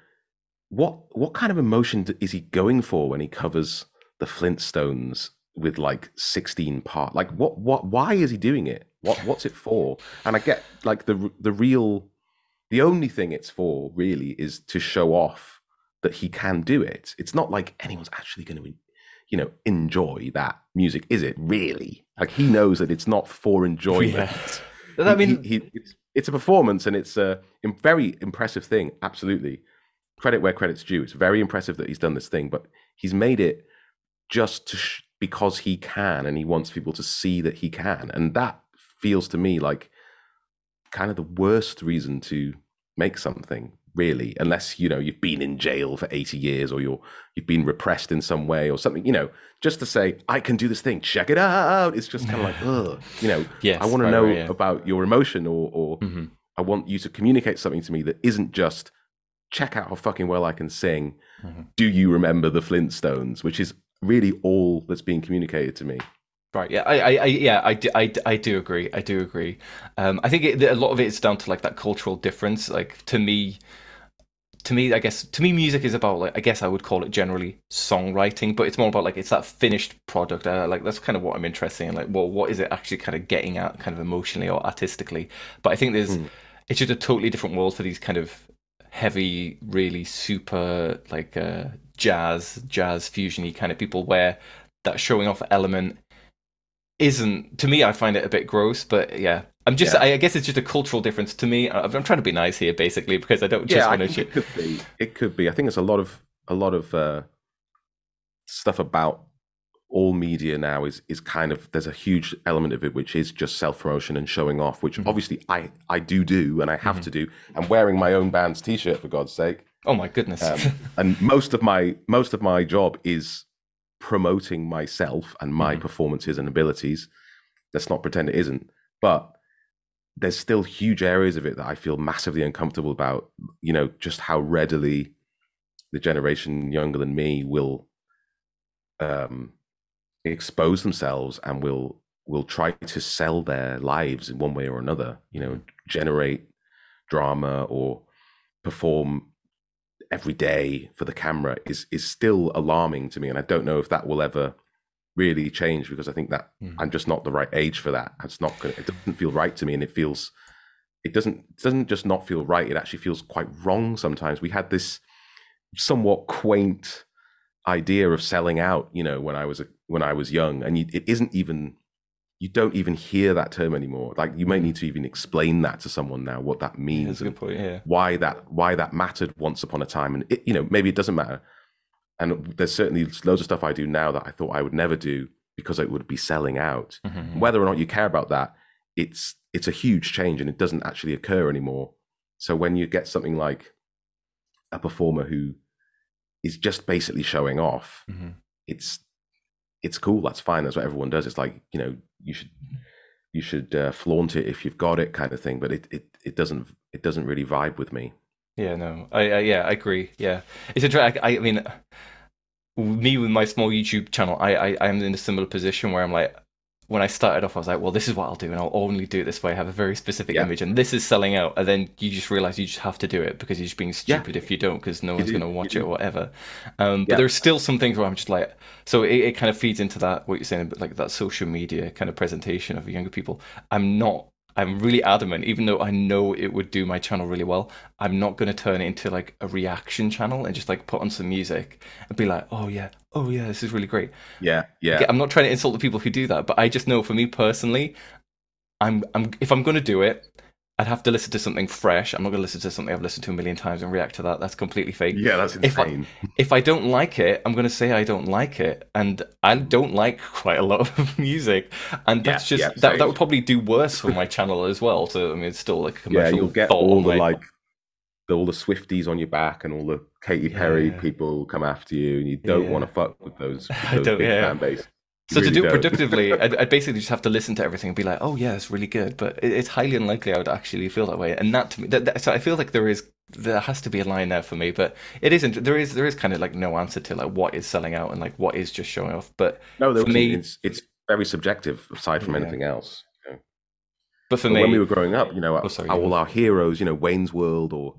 what what kind of emotion is he going for when he covers the Flintstones with like 16 part? Like what what why is he doing it? What what's it for? And I get like the the real the only thing it's for really is to show off that he can do it. It's not like anyone's actually going to you know enjoy that music, is it really? Like he knows that it's not for enjoyment. I mean, he, he- it's, it's a performance and it's a very impressive thing. Absolutely, credit where credit's due. It's very impressive that he's done this thing, but he's made it just to sh- because he can, and he wants people to see that he can, and that feels to me like kind of the worst reason to make something really unless you know you've been in jail for 80 years or you're you've been repressed in some way or something you know just to say i can do this thing check it out it's just kind of like <laughs> ugh you know Yes, i want to know yeah. about your emotion or or Mhm. i want you to communicate something to me that isn't just check out how fucking well i can sing Mhm. do you remember the flintstones which is really all that's being communicated to me Right. Yeah. I. I. I yeah. I do, I. I do agree. I do agree. Um. I think it, a lot of it is down to like that cultural difference. Like to me, to me, I guess to me, music is about like I guess I would call it generally songwriting, but it's more about like it's that finished product. Uh, like that's kind of what I'm interested in. Like, well, what is it actually kind of getting at, kind of emotionally or artistically? But I think there's it's just a totally different world for these kind of heavy, really super like uh, jazz, jazz fusiony kind of people, where that showing off element isn't to me. I find it a bit gross, but yeah. I'm just. Yeah. I, I guess it's just a cultural difference to me. I'm I'm trying to be nice here, basically, because I don't just yeah, want to. think Sh- it could be. It could be. I think there's a lot of a lot of uh, stuff about all media now is is kind of there's a huge element of it which is just self promotion and showing off, which Mm-hmm. obviously I I do do and I have to do. I'm wearing my own band's t-shirt for God's sake, oh my goodness. um, <laughs> and most of my most of my job is promoting myself and my Mm-hmm. performances and abilities. Let's not pretend it isn't, but there's still huge areas of it that I feel massively uncomfortable about. You know, just how readily the generation younger than me will um, expose themselves and will will try to sell their lives in one way or another. You know, generate drama or perform every day for the camera is is still alarming to me, and I don't know if that will ever really change because I think that Mm. I'm just not the right age for that. It's not gonna, it doesn't feel right to me, and it feels it doesn't it doesn't just not feel right. It actually feels quite wrong sometimes. We had this somewhat quaint idea of selling out, you know, when I was a, when I was young, and you, it isn't even you don't even hear that term anymore. Like you may need to even explain that to someone now what that That's means a good and point. Yeah. why that why that mattered once upon a time. And it, you know, maybe it doesn't matter. And there's certainly loads of stuff I do now that I thought I would never do because it would be selling out. Mhm. Whether or not you care about that, it's it's a huge change and it doesn't actually occur anymore. So when you get something like a performer who is just basically showing off, Mhm. it's it's cool. That's fine. That's what everyone does. It's like you know you should you should uh, flaunt it if you've got it, kind of thing. But it it it doesn't it doesn't really vibe with me. Yeah, no, I, I yeah, I agree. Yeah, it's a drag. I, mean, me with my small YouTube channel, I, I I'm in a similar position where I'm like, when I started off, I was like, well, this is what I'll do, and I'll only do it this way. I have a very specific Yeah. image, and this is selling out. And then you just realize you just have to do it because you're just being Yeah. stupid if you don't, because no You one's going to watch it or whatever. Um, but Yeah. there's still some things where I'm just like, so it, it kind of feeds into that what you're saying, but like that social media kind of presentation of younger people. I'm not. I'm really adamant, even though I know it would do my channel really well. I'm not going to turn it into like a reaction channel and just like put on some music and be like, oh yeah, oh yeah, this is really great. Yeah, yeah, I'm not trying to insult the people who do that, but I just know for me personally, I'm I'm if I'm going to do it, I'd have to listen to something fresh. I'm not going to listen to something I've listened to a million times and react to that. That's completely fake. yeah. That's If I- insane. If I don't like it, I'm going to say I don't like it, and I don't like <laughs> quite a lot of <laughs> music, and that's Yeah, just yeah, that that would probably do worse for my channel as well. So I mean, it's still like a yeah, commercial. you'll get all the like all the Swifties on your back and all the Katy Perry Yeah. people come after you, and you don't Yeah. want to fuck with those, with <laughs> I those don't- big yeah. fan base. You So to do it don't. productively, <laughs> I'd, I'd basically just have to listen to everything and be like, "Oh yeah, it's really good," but it, it's highly unlikely I would actually feel that way. And that to me, that, that- so I feel like there is there has to be a line there for me, but it isn't. There is there is kind of like no answer to like what is selling out and like what is just showing off. But no, there for me- it's it's very subjective aside from Yeah. anything else. you know. but for But me, when we were growing up, you know, Oh, sorry, all yeah. our heroes, you know, Wayne's World or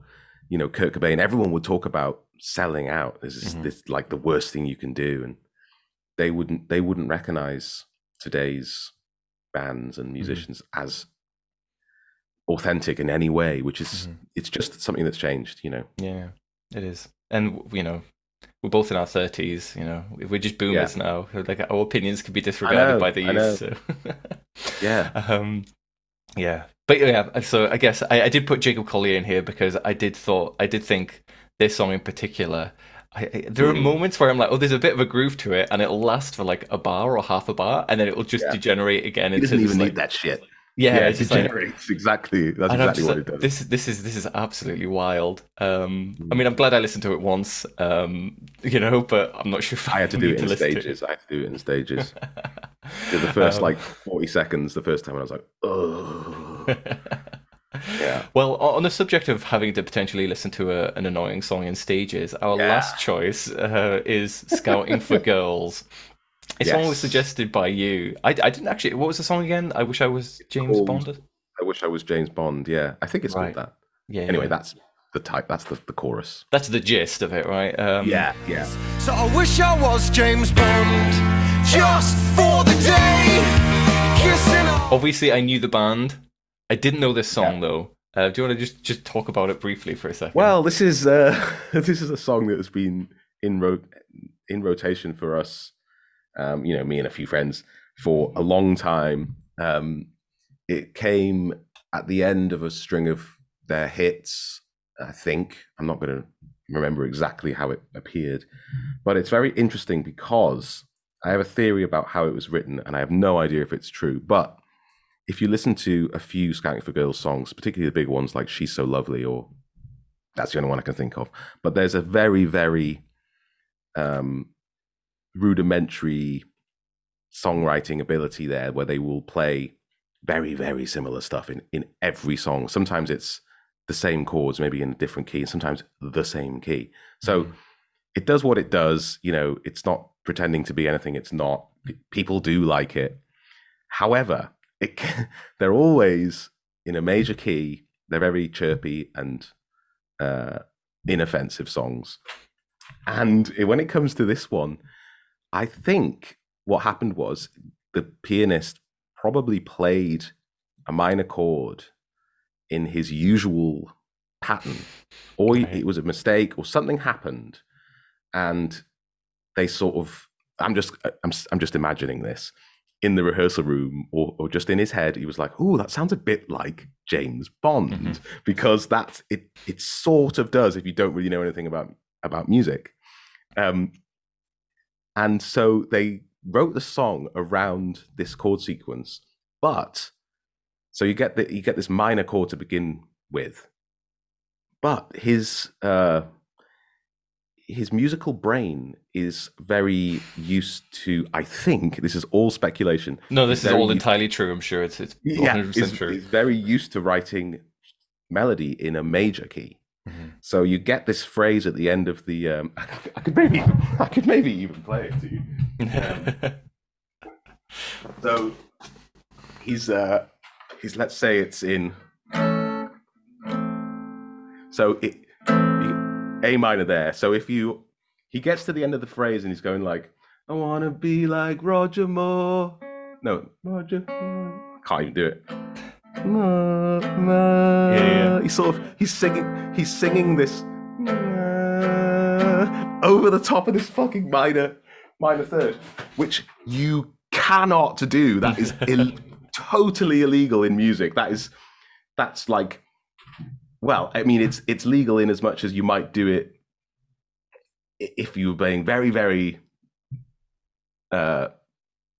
you know Kurt Cobain, everyone would talk about selling out. This is Mhm. this like the worst thing you can do, and they wouldn't they wouldn't recognize today's bands Mm-hmm. and musicians as authentic in any way, which is Mhm. it's just something that's changed. You know, yeah, it is, and you know. We're both in our thirties, you know. We're just boomers now. Like our opinions can be disregarded know, by the youth. So. yeah, <laughs> Um, yeah, but yeah. So I guess I, I did put Jacob Collier in here because I did thought I did think this song in particular. I, I, there are Mm. moments where I'm like, oh, there's a bit of a groove to it, and it'll last for like a bar or half a bar, and then it'll just Yeah. degenerate again. he into doesn't even like- need that shit. Yeah, Yeah, it just like, degenerates exactly. That's exactly what like, it does. This this is this is absolutely wild. Um, I Mm. mean, I'm glad I listened to it once, um, you know, but I'm not sure if I had <laughs> to do it in stages. I had to do it in stages. <laughs> The first Um, like forty seconds the first time, I was like, oh, yeah. <laughs> Well, on the subject of having to potentially listen to a, an annoying song in stages, our Yeah. last choice uh, is "Scouting for <laughs> Girls." A song was suggested by you. I, I didn't actually. What was the song again? I wish I was James called- Bond. I wish I was James Bond. Yeah, I think it's Right. called that. Yeah. Anyway, yeah. that's the type. That's the, the chorus. that's the gist of it, right? Um, yeah, yeah. So I wish I was James Bond just for the day. Kissing. Obviously, I knew the band. I didn't know this song though. Uh, do you want to just just talk about it briefly for a second? Well, this is uh, <laughs> this is a song that has been in ro- in rotation for us. Um, you know, me and a few friends for a long time. Um, it came at the end of a string of their hits. I think I'm not going to remember exactly how it appeared, but it's very interesting because I have a theory about how it was written, and I have no idea if it's true. But if you listen to a few Scouting for Girls songs, particularly the big ones like "She's So Lovely" or that's the only one I can think of. But there's a very, very um, rudimentary songwriting ability there where they will play very, very similar stuff in, in every song. Sometimes it's the same chords, maybe in a different key, and sometimes the same key. So Mhm. it does what it does. You know, it's not pretending to be anything it's not. People do like it. However, it, <laughs> they're always in a major key. They're very chirpy and uh, inoffensive songs. And when it comes to this one, I think what happened was the pianist probably played a minor chord in his usual pattern, or Right. it was a mistake, or something happened, and they sort of. I'm just, I'm, I'm just imagining this. In the rehearsal room or, or just in his head, he was like, "Oh, that sounds a bit like James Bond," Mhm. because that's it. It sort of does if you don't really know anything about about music. Um, and so they wrote the song around this chord sequence, but so you get the, you get this minor chord to begin with, but his uh, his musical brain is very used to. I think this is all speculation. No, this is all entirely true. I'm sure it's it's 100 Yeah, is, true. is very used to writing melody in a major key. Mhm. So you get this phrase at the end of the. Um, <laughs> I could maybe, <laughs> I could maybe even play it to you. <laughs> So he's uh he's let's say it's in so it A minor there. So if you he gets to the end of the phrase and he's going like I wanna be like Roger Moore. No, Roger Moore. Can't even do it. Yeah, yeah. He's sort of he's singing he's singing this over the top of this fucking minor minor third, which you cannot do. That is <laughs> Ill- totally illegal in music. That is that's like well, I mean it's it's legal in as much as you might do it if you were playing very very uh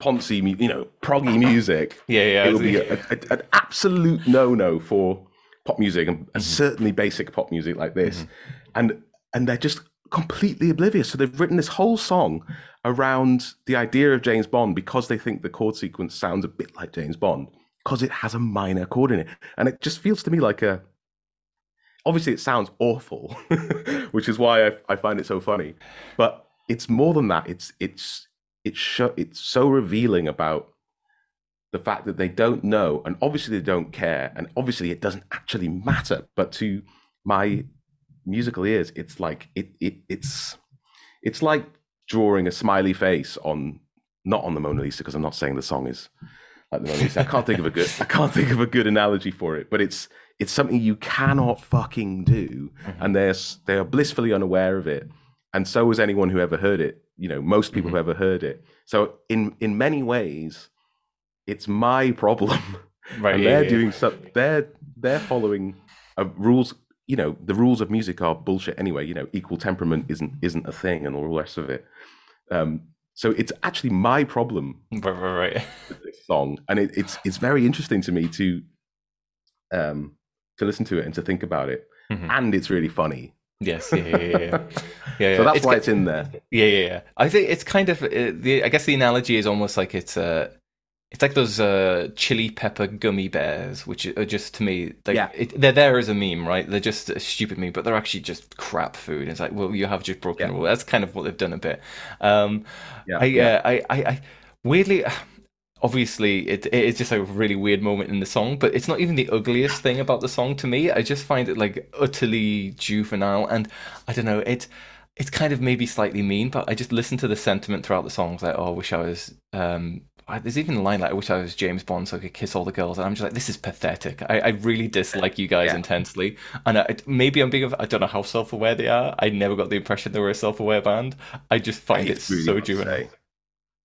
poncy you know proggy music. <laughs> Yeah, yeah. it would be a, a- an absolute no-no for pop music and, Mm-hmm. certainly basic pop music like this. And and they're just completely oblivious. So they've written this whole song around the idea of james bond because they think the chord sequence sounds a bit like james bond because it has a minor chord in it. And it just feels to me like a obviously it sounds awful <laughs> which is why I, I find it so funny but it's more than that. It's it's it's sho- it's so revealing about the fact that they don't know and obviously they don't care and obviously it doesn't actually matter but to my musical ears it's like it, it it's it's like drawing a smiley face on not on the mona lisa because i'm not saying the song is like the lisa <laughs> i can't think of a good i can't think of a good analogy for it but it's it's something you cannot fucking do and they're they are blissfully unaware of it and so is anyone who ever heard it you know most people who ever heard it so in in many ways it's my problem right. and yeah, they're yeah. doing so they're they're following rules you know the rules of music are bullshit anyway you know equal temperament isn't isn't a thing and all the rest of it um so it's actually my problem <laughs> Right, right, right. this song and it, it's it's very interesting to me to um to listen to it and to think about it Mhm. and it's really funny Yes, yeah, yeah, yeah. yeah. <laughs> yeah, so that's It's why it's in there Yeah, yeah, yeah. I think it's kind of uh, the. I guess the analogy is almost like it's uh it's like those uh, chili pepper gummy bears, which are just to me, like, Yeah. it, they're there as a meme, right? They're just a stupid meme, but they're actually just crap food. It's like, well, you have just broken Yeah. rule. That's kind of what they've done a bit. Um, yeah, I, yeah. uh, I, I, I, weirdly, <sighs> obviously, it, it is just a really weird moment in the song, but it's not even the ugliest thing about the song to me. I just find it like utterly juvenile, and I don't know, it, it's kind of maybe slightly mean, but I just listen to the sentiment throughout the songs, like, oh, I wish I was. Um, I, there's even a line like, "I wish I was James Bond so I could kiss all the girls," and I'm just like, "This is pathetic." I, I really dislike you guys Yeah. intensely, and I, maybe I'm being. I don't know how self-aware they are. I never got the impression they were a self-aware band. I just find It's it really so juvenile.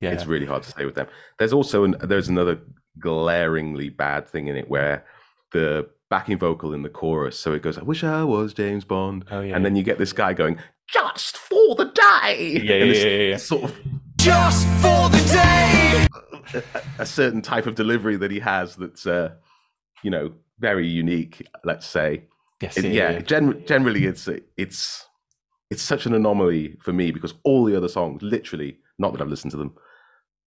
Yeah, it's really hard to say with them. There's also an, there's another glaringly bad thing in it where the backing vocal in the chorus, so it goes, "I wish I was James Bond," Oh, yeah, and then you get this guy going, "Just for the day," Yeah, And yeah, it's yeah, yeah, yeah. sort of Just for the day. A, a certain type of delivery that he has that's, uh, you know, very unique. Let's say, yes, It- yeah, yeah. Gen- generally, it's it's it's such an anomaly for me because all the other songs, literally, not that I've listened to them,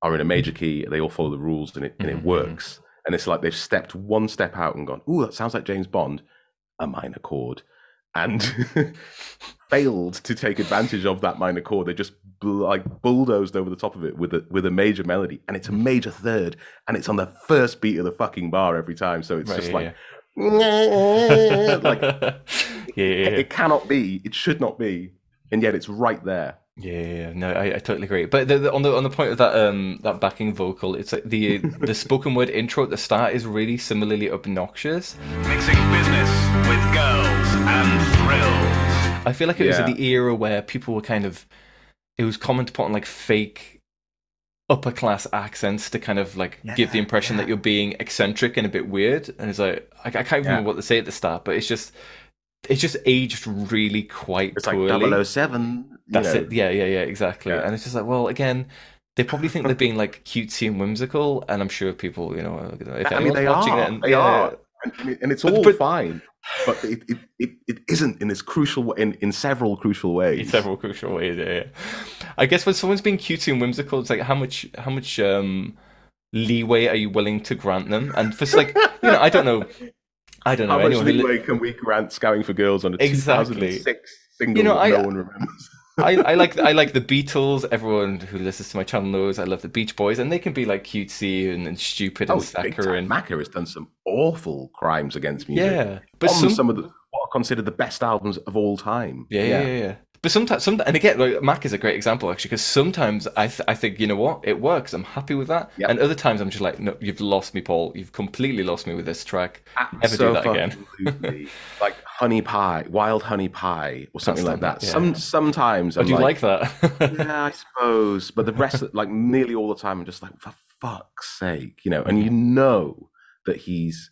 are in a major key. They all follow the rules, and it and it works. And it's like they've stepped one step out and gone, "Ooh, that sounds like James Bond," a minor chord, and <laughs> failed to take advantage of that minor chord. They just like bulldozed over the top of it with a with a major melody, and it's a major third, and it's on the first beat of the fucking bar every time. So it's Right, just yeah, like. yeah. <laughs> like <laughs> yeah, yeah, yeah. it cannot be. It should not be, and yet it's right there. Yeah, yeah, yeah. no, I, I totally agree. But the, the, on the on the point of that um that backing vocal, it's like the the spoken word intro at the start is really similarly obnoxious. Mixing business with girls and thrills. I feel like it was Yeah. the era where people were kind of it was common to put on like fake upper class accents to kind of like give the impression that you're being eccentric and a bit weird. And it's like I, I can't remember Yeah. what they say at the start, but it's just it's just aged really quite It's like poorly. 007. That's know. it. Yeah, yeah, yeah, exactly. Yeah. And it's just like, well, again, they probably think they're <laughs> being like cutesy and whimsical, and I'm sure people, you know, if I mean, they watching are. it, and, they yeah, are. And, and it's But- all but- fine, but it, it, it, it isn't in this crucial in, in several crucial ways. in several crucial ways. Yeah, yeah. I guess when someone's being cutesy and whimsical, it's like how much how much um leeway are you willing to grant them? And for like, you know, I don't know, I don't know How much who li- leeway can we grant Scouting for Girls on a Exactly. 2006 single You know, I- no one remembers? I, I like I like the Beatles. Everyone who listens to my channel knows I love the Beach Boys, and they can be like cutesy and, and stupid and Oh, time. saccharine. Macca has done some awful crimes against music. Yeah, but some, some of the what are considered the best albums of all time. Yeah, yeah, yeah. yeah. But sometimes, some, and again, like Mac is a great example actually, because sometimes I, th- I think, you know what, it works. I'm happy with that. Yep. And other times I'm just like, no, you've lost me, Paul. You've completely lost me with this track. Never do that again. <laughs> Like honey pie, wild honey pie, or something like that. yeah. Some sometimes Oh, do you like, that? <laughs> yeah, I suppose. But the rest, of, like nearly all the time, I'm just like, for fuck's sake, you know. And you know that he's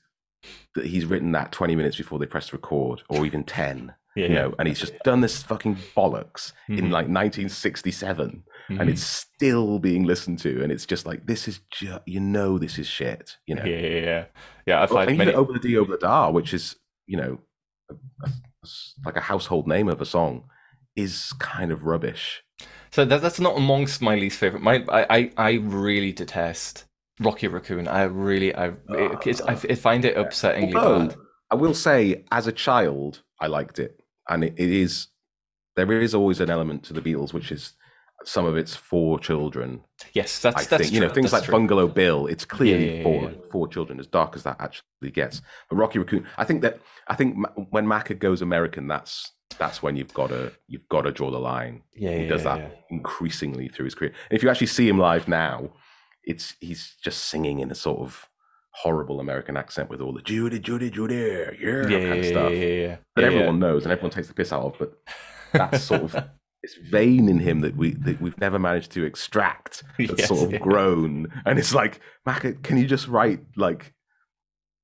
that he's written that 20 minutes before they press record, or even 10. Yeah, you yeah. know, and he's just done this fucking bollocks in Mhm. like 1967, Mhm. and it's still being listened to, and it's just like this is just you know this is shit, you know. yeah, yeah, yeah. Yeah, I've Well, many. Ob-La-Di Ob-La-Da, which is you know a, a- a like a household name of a song, is kind of rubbish. So that, that's not amongst my least favorite. My, I, I, I really detest Rocky Raccoon. I really, I, it, it's, I, I find it upsettingly Although, bad. I will say, as a child, I liked it, and it, it is there is always an element to the Beatles, which is some of it's for children. Yes, that's I that's think you know things that's like true. Bungalow Bill. It's clearly yeah, yeah, for yeah. for children, as dark as that actually gets. But Rocky Raccoon, I think that I think when Macca goes American, that's that's when you've got to you've got to draw the line. Yeah, he does that increasingly through his career. And if you actually see him live now, it's he's just singing in a sort of horrible American accent with all the Judy, Judy, Judy, yeah, Yeah, kind yeah, of stuff yeah, yeah. that Yeah, everyone yeah. knows and everyone takes the piss out of. But that's sort of <laughs> this vein in him that we that we've never managed to extract. <laughs> That's Yes, sort of yeah. grown, and it's like, Macca, can you just write like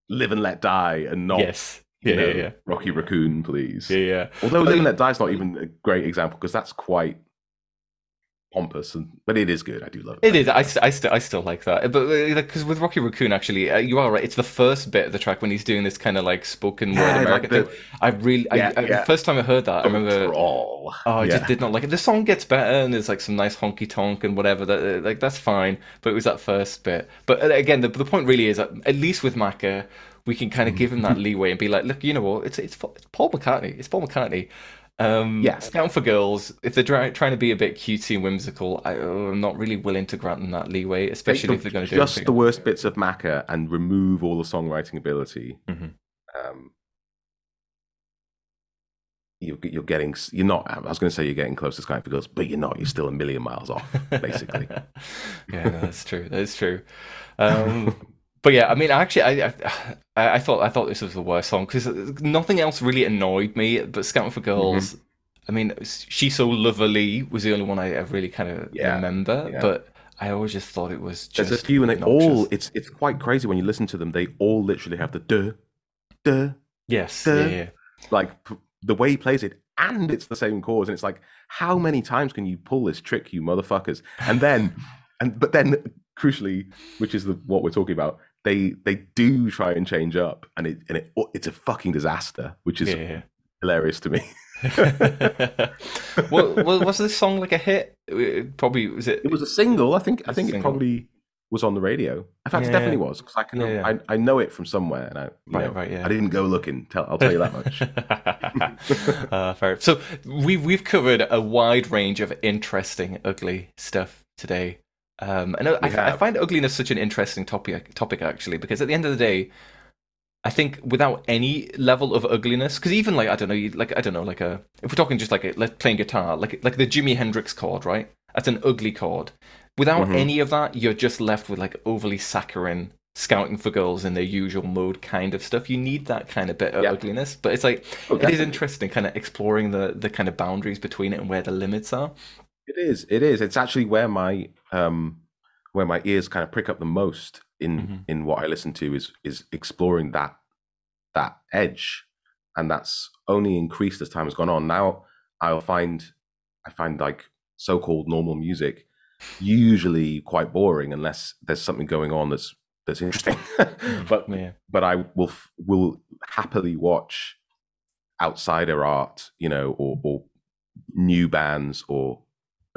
"Live and Let Die" and not Yes. Yeah, know, yeah, yeah. Rocky Raccoon, please? Yeah, yeah. Although "Live and Let Die" is not even a great example because that's quite pompous, and but it is good. I do love it. It is. I, st- I, st- I still like that. But because with Rocky Raccoon, actually, uh, you are right. It's the first bit of the track when he's doing this kind of like spoken Yeah, word like American the- thing. I really, Yeah, I, I, yeah. the first time I heard that, I remember. Drawl. Oh, I just did not like it. The song gets better, and there's like some nice honky tonk and whatever. That uh, like that's fine. But it was that first bit. But uh, again, the the point really is that at least with Macca, we can kind of give him that <laughs> leeway and be like, look, you know what? It's it's, it's Paul McCartney. It's Paul McCartney. Um, Yeah. Scout for girls. If they're try- trying to be a bit cutesy and whimsical, I, I'm not really willing to grant them that leeway, especially if they're going to do just the worst bits of Macca and remove all the songwriting ability. Mhm. Um, you're, you're getting you're not. I was going to say you're getting close to Sky for Girls, but you're not. You're still a million miles off, basically. <laughs> yeah, no, that's true. That's true. Um, <laughs> but yeah, I mean, actually, I, <sighs> I I thought I thought this was the worst song because nothing else really annoyed me. But Scouting for Girls, Mm-hmm. I mean, she's so lovely was the only one I, I really kind of Yeah, remember. yeah. But I always just thought it was just There's a few, and they all. It's it's quite crazy when you listen to them. They all literally have the duh, duh, yes, the- yeah, yeah. like the way he plays it, and it's the same chords, and it's like, how many times can you pull this trick, you motherfuckers? And then, <laughs> and but then, crucially, which is the what we're talking about, they they do try and change up, and it and it it's a fucking disaster, which is yeah, hilarious to me. <laughs> well, was this song like a hit? It probably was it. It was a single, I think. I think it probably was on the radio. In fact, Yeah, it definitely was because I can Yeah. I, I know it from somewhere, and I Right, know, right, yeah. I didn't go looking. Tell, I'll tell you that much. uh, <laughs> fair. So we've we've covered a wide range of interesting, ugly stuff today, um, and I, I, I find ugliness such an interesting topic. Topic actually, because at the end of the day, I think without any level of ugliness, because even like I don't know, like I don't know, like a if we're talking just like a, like playing guitar, like like the Jimi Hendrix chord, right? That's an ugly chord. Without Mhm. any of that, you're just left with like overly saccharine scouting for girls in their usual mode kind of stuff. You need that kind of bit of Yeah. ugliness, but it's like Oh, it is interesting, kind of exploring the the kind of boundaries between it and where the limits are. It is. It is. It's actually where my um where my ears kind of prick up the most in Mhm. in what I listen to is is exploring that that edge, and that's only increased as time has gone on. Now I'll find I find like so-called normal music usually quite boring unless there's something going on that's that's interesting. <laughs> but yeah. but I will will happily watch outsider art, you know, or or new bands or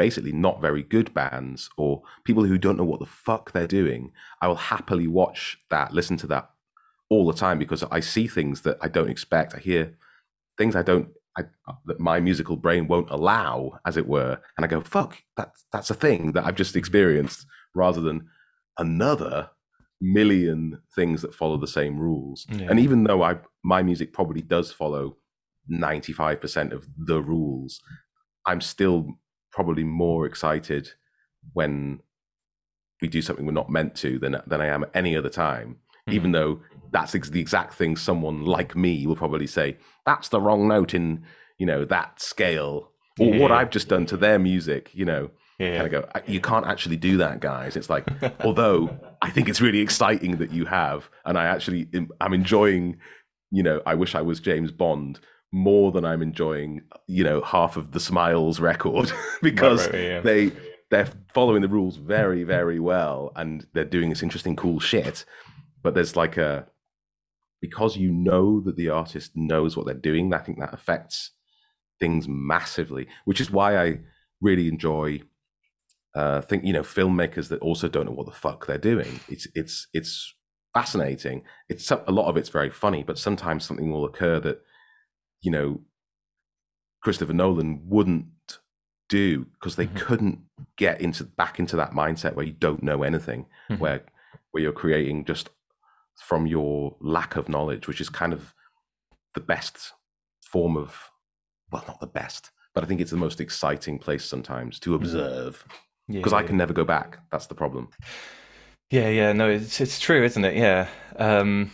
basically not very good bands or people who don't know what the fuck they're doing. I will happily watch that, listen to that all the time because I see things that I don't expect. I hear things I don't I, that my musical brain won't allow, as it were, and I go, "Fuck, that's that's a thing that I've just experienced," rather than another million things that follow the same rules. Yeah. And even though I my music probably does follow ninety five percent of the rules, I'm still probably more excited when we do something we're not meant to than than I am at any other time. Mm-hmm. Even though that's ex- the exact thing someone like me will probably say that's the wrong note in you know that scale or what I've just done to their music. You know, Yeah. kind of go. You can't actually do that, guys. It's like, <laughs> although I think it's really exciting that you have, and I actually am- I'm enjoying. You know, I wish I was James Bond more than I'm enjoying. You know, half of the Smile's record <laughs> because right, yeah. they they're following the rules very very well, and they're doing this interesting cool shit. But there's like a because you know that the artist knows what they're doing. I think that affects things massively, which is why I really enjoy uh think you know filmmakers that also don't know what the fuck they're doing it's it's it's fascinating it's a lot of it's very funny but sometimes something will occur that you know christopher nolan wouldn't do because they Mhm. couldn't get into back into that mindset where you don't know anything Mhm. where where you're creating just from your lack of knowledge which is kind of the best form of well not the best but i think it's the most exciting place sometimes to observe Yeah, because i yeah. can never go back that's the problem Yeah, yeah, no, it's it's true, isn't it? Yeah, um,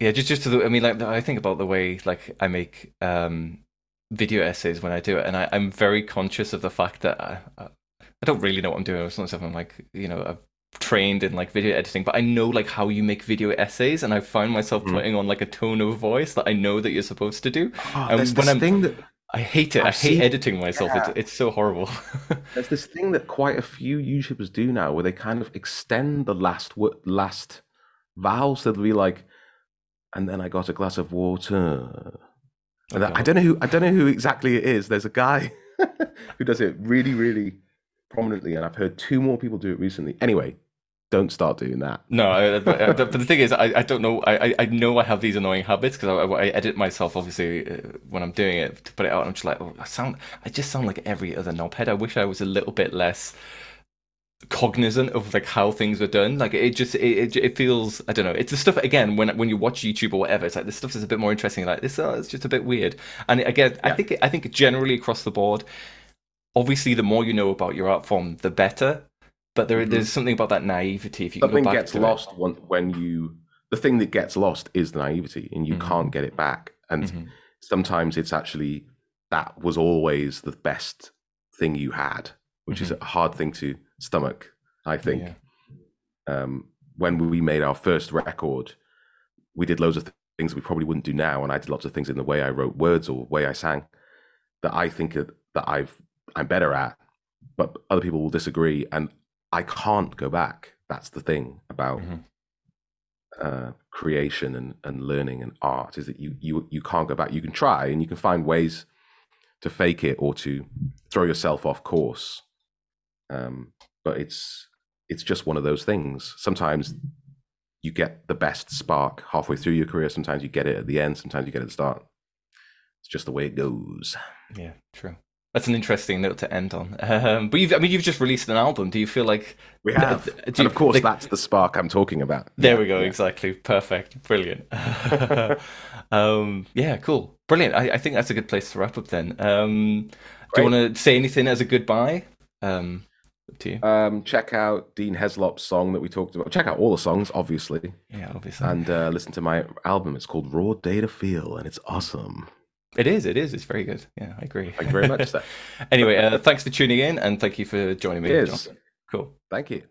yeah. Just just to the, I mean, like I think about the way like I make um video essays when I do it, and I, I'm very conscious of the fact that I, I don't really know what I'm doing. It's not something I'm like you know I've trained in like video editing, but I know like how you make video essays, and I find myself Mhm. putting on like a tone of voice that I know that you're supposed to do. oh, there's when I'm- thing that I hate it. i I've hate seen- editing myself. It's it's so horrible. <laughs> there's this thing that quite a few YouTubers do now, where they kind of extend the last wo- last vowel, so they'll be like, "And then I got a glass of water." And I- I don't know who I don't know who exactly it is. There's a guy <laughs> who does it really, really prominently, and I've heard two more people do it recently. Anyway, don't start doing that. No, I, but, uh, but the thing is, I, I don't know. I, I- I know I have these annoying habits because I, I edit myself obviously uh, when I'm doing it to put it out. And I'm just like, oh, I sound, I just sound like every other knobhead. I wish I was a little bit less cognizant of like how things are done. Like it just, it, it, it feels, I don't know. It's the stuff again when when you watch YouTube or whatever. It's like this stuff is a bit more interesting. Like this, oh, it's just a bit weird. And again, I think I think generally across the board, obviously, the more you know about your art form, the better. But there, Mhm. there's something about that naivety. If you Something go back gets to it. lost when, when you. The thing that gets lost is the naivety, and you Mhm. can't get it back. And Mhm. sometimes it's actually that was always the best thing you had, which is a hard thing to stomach. I think Yeah. um, when we made our first record, we did loads of th- things we probably wouldn't do now, and I did lots of things in the way I wrote words or way I sang that I think that, I've I'm better at, but other people will disagree, and I can't go back. That's the thing about Mhm. uh, creation and, and learning and art is that you you you can't go back. You can try and you can find ways to fake it or to throw yourself off course, um, but it's it's just one of those things. Sometimes you get the best spark halfway through your career. Sometimes you get it at the end. Sometimes you get it at the start. It's just the way it goes. Yeah, true. That's an interesting note to end on. <laughs> Um, but you've, I mean, you've just released an album. Do you feel like We have, th- and you- of course, like- that's the spark I'm talking about. There we go. yeah. Exactly. Perfect. Brilliant. <laughs> um, yeah. Cool. Brilliant. I, I think that's a good place to wrap up then. Um, do you want to say anything as a goodbye? Um. Um, check out Dean Heslop's song that we talked about. Check out all the songs, obviously, yeah, obviously. and uh, listen to my album. It's called Raw Data Feel, and it's awesome. it is. It is. It's very good. Yeah, I agree. Thank you very much, <laughs> anyway, uh, thanks for tuning in and thank you for joining me. Cool. Thank you.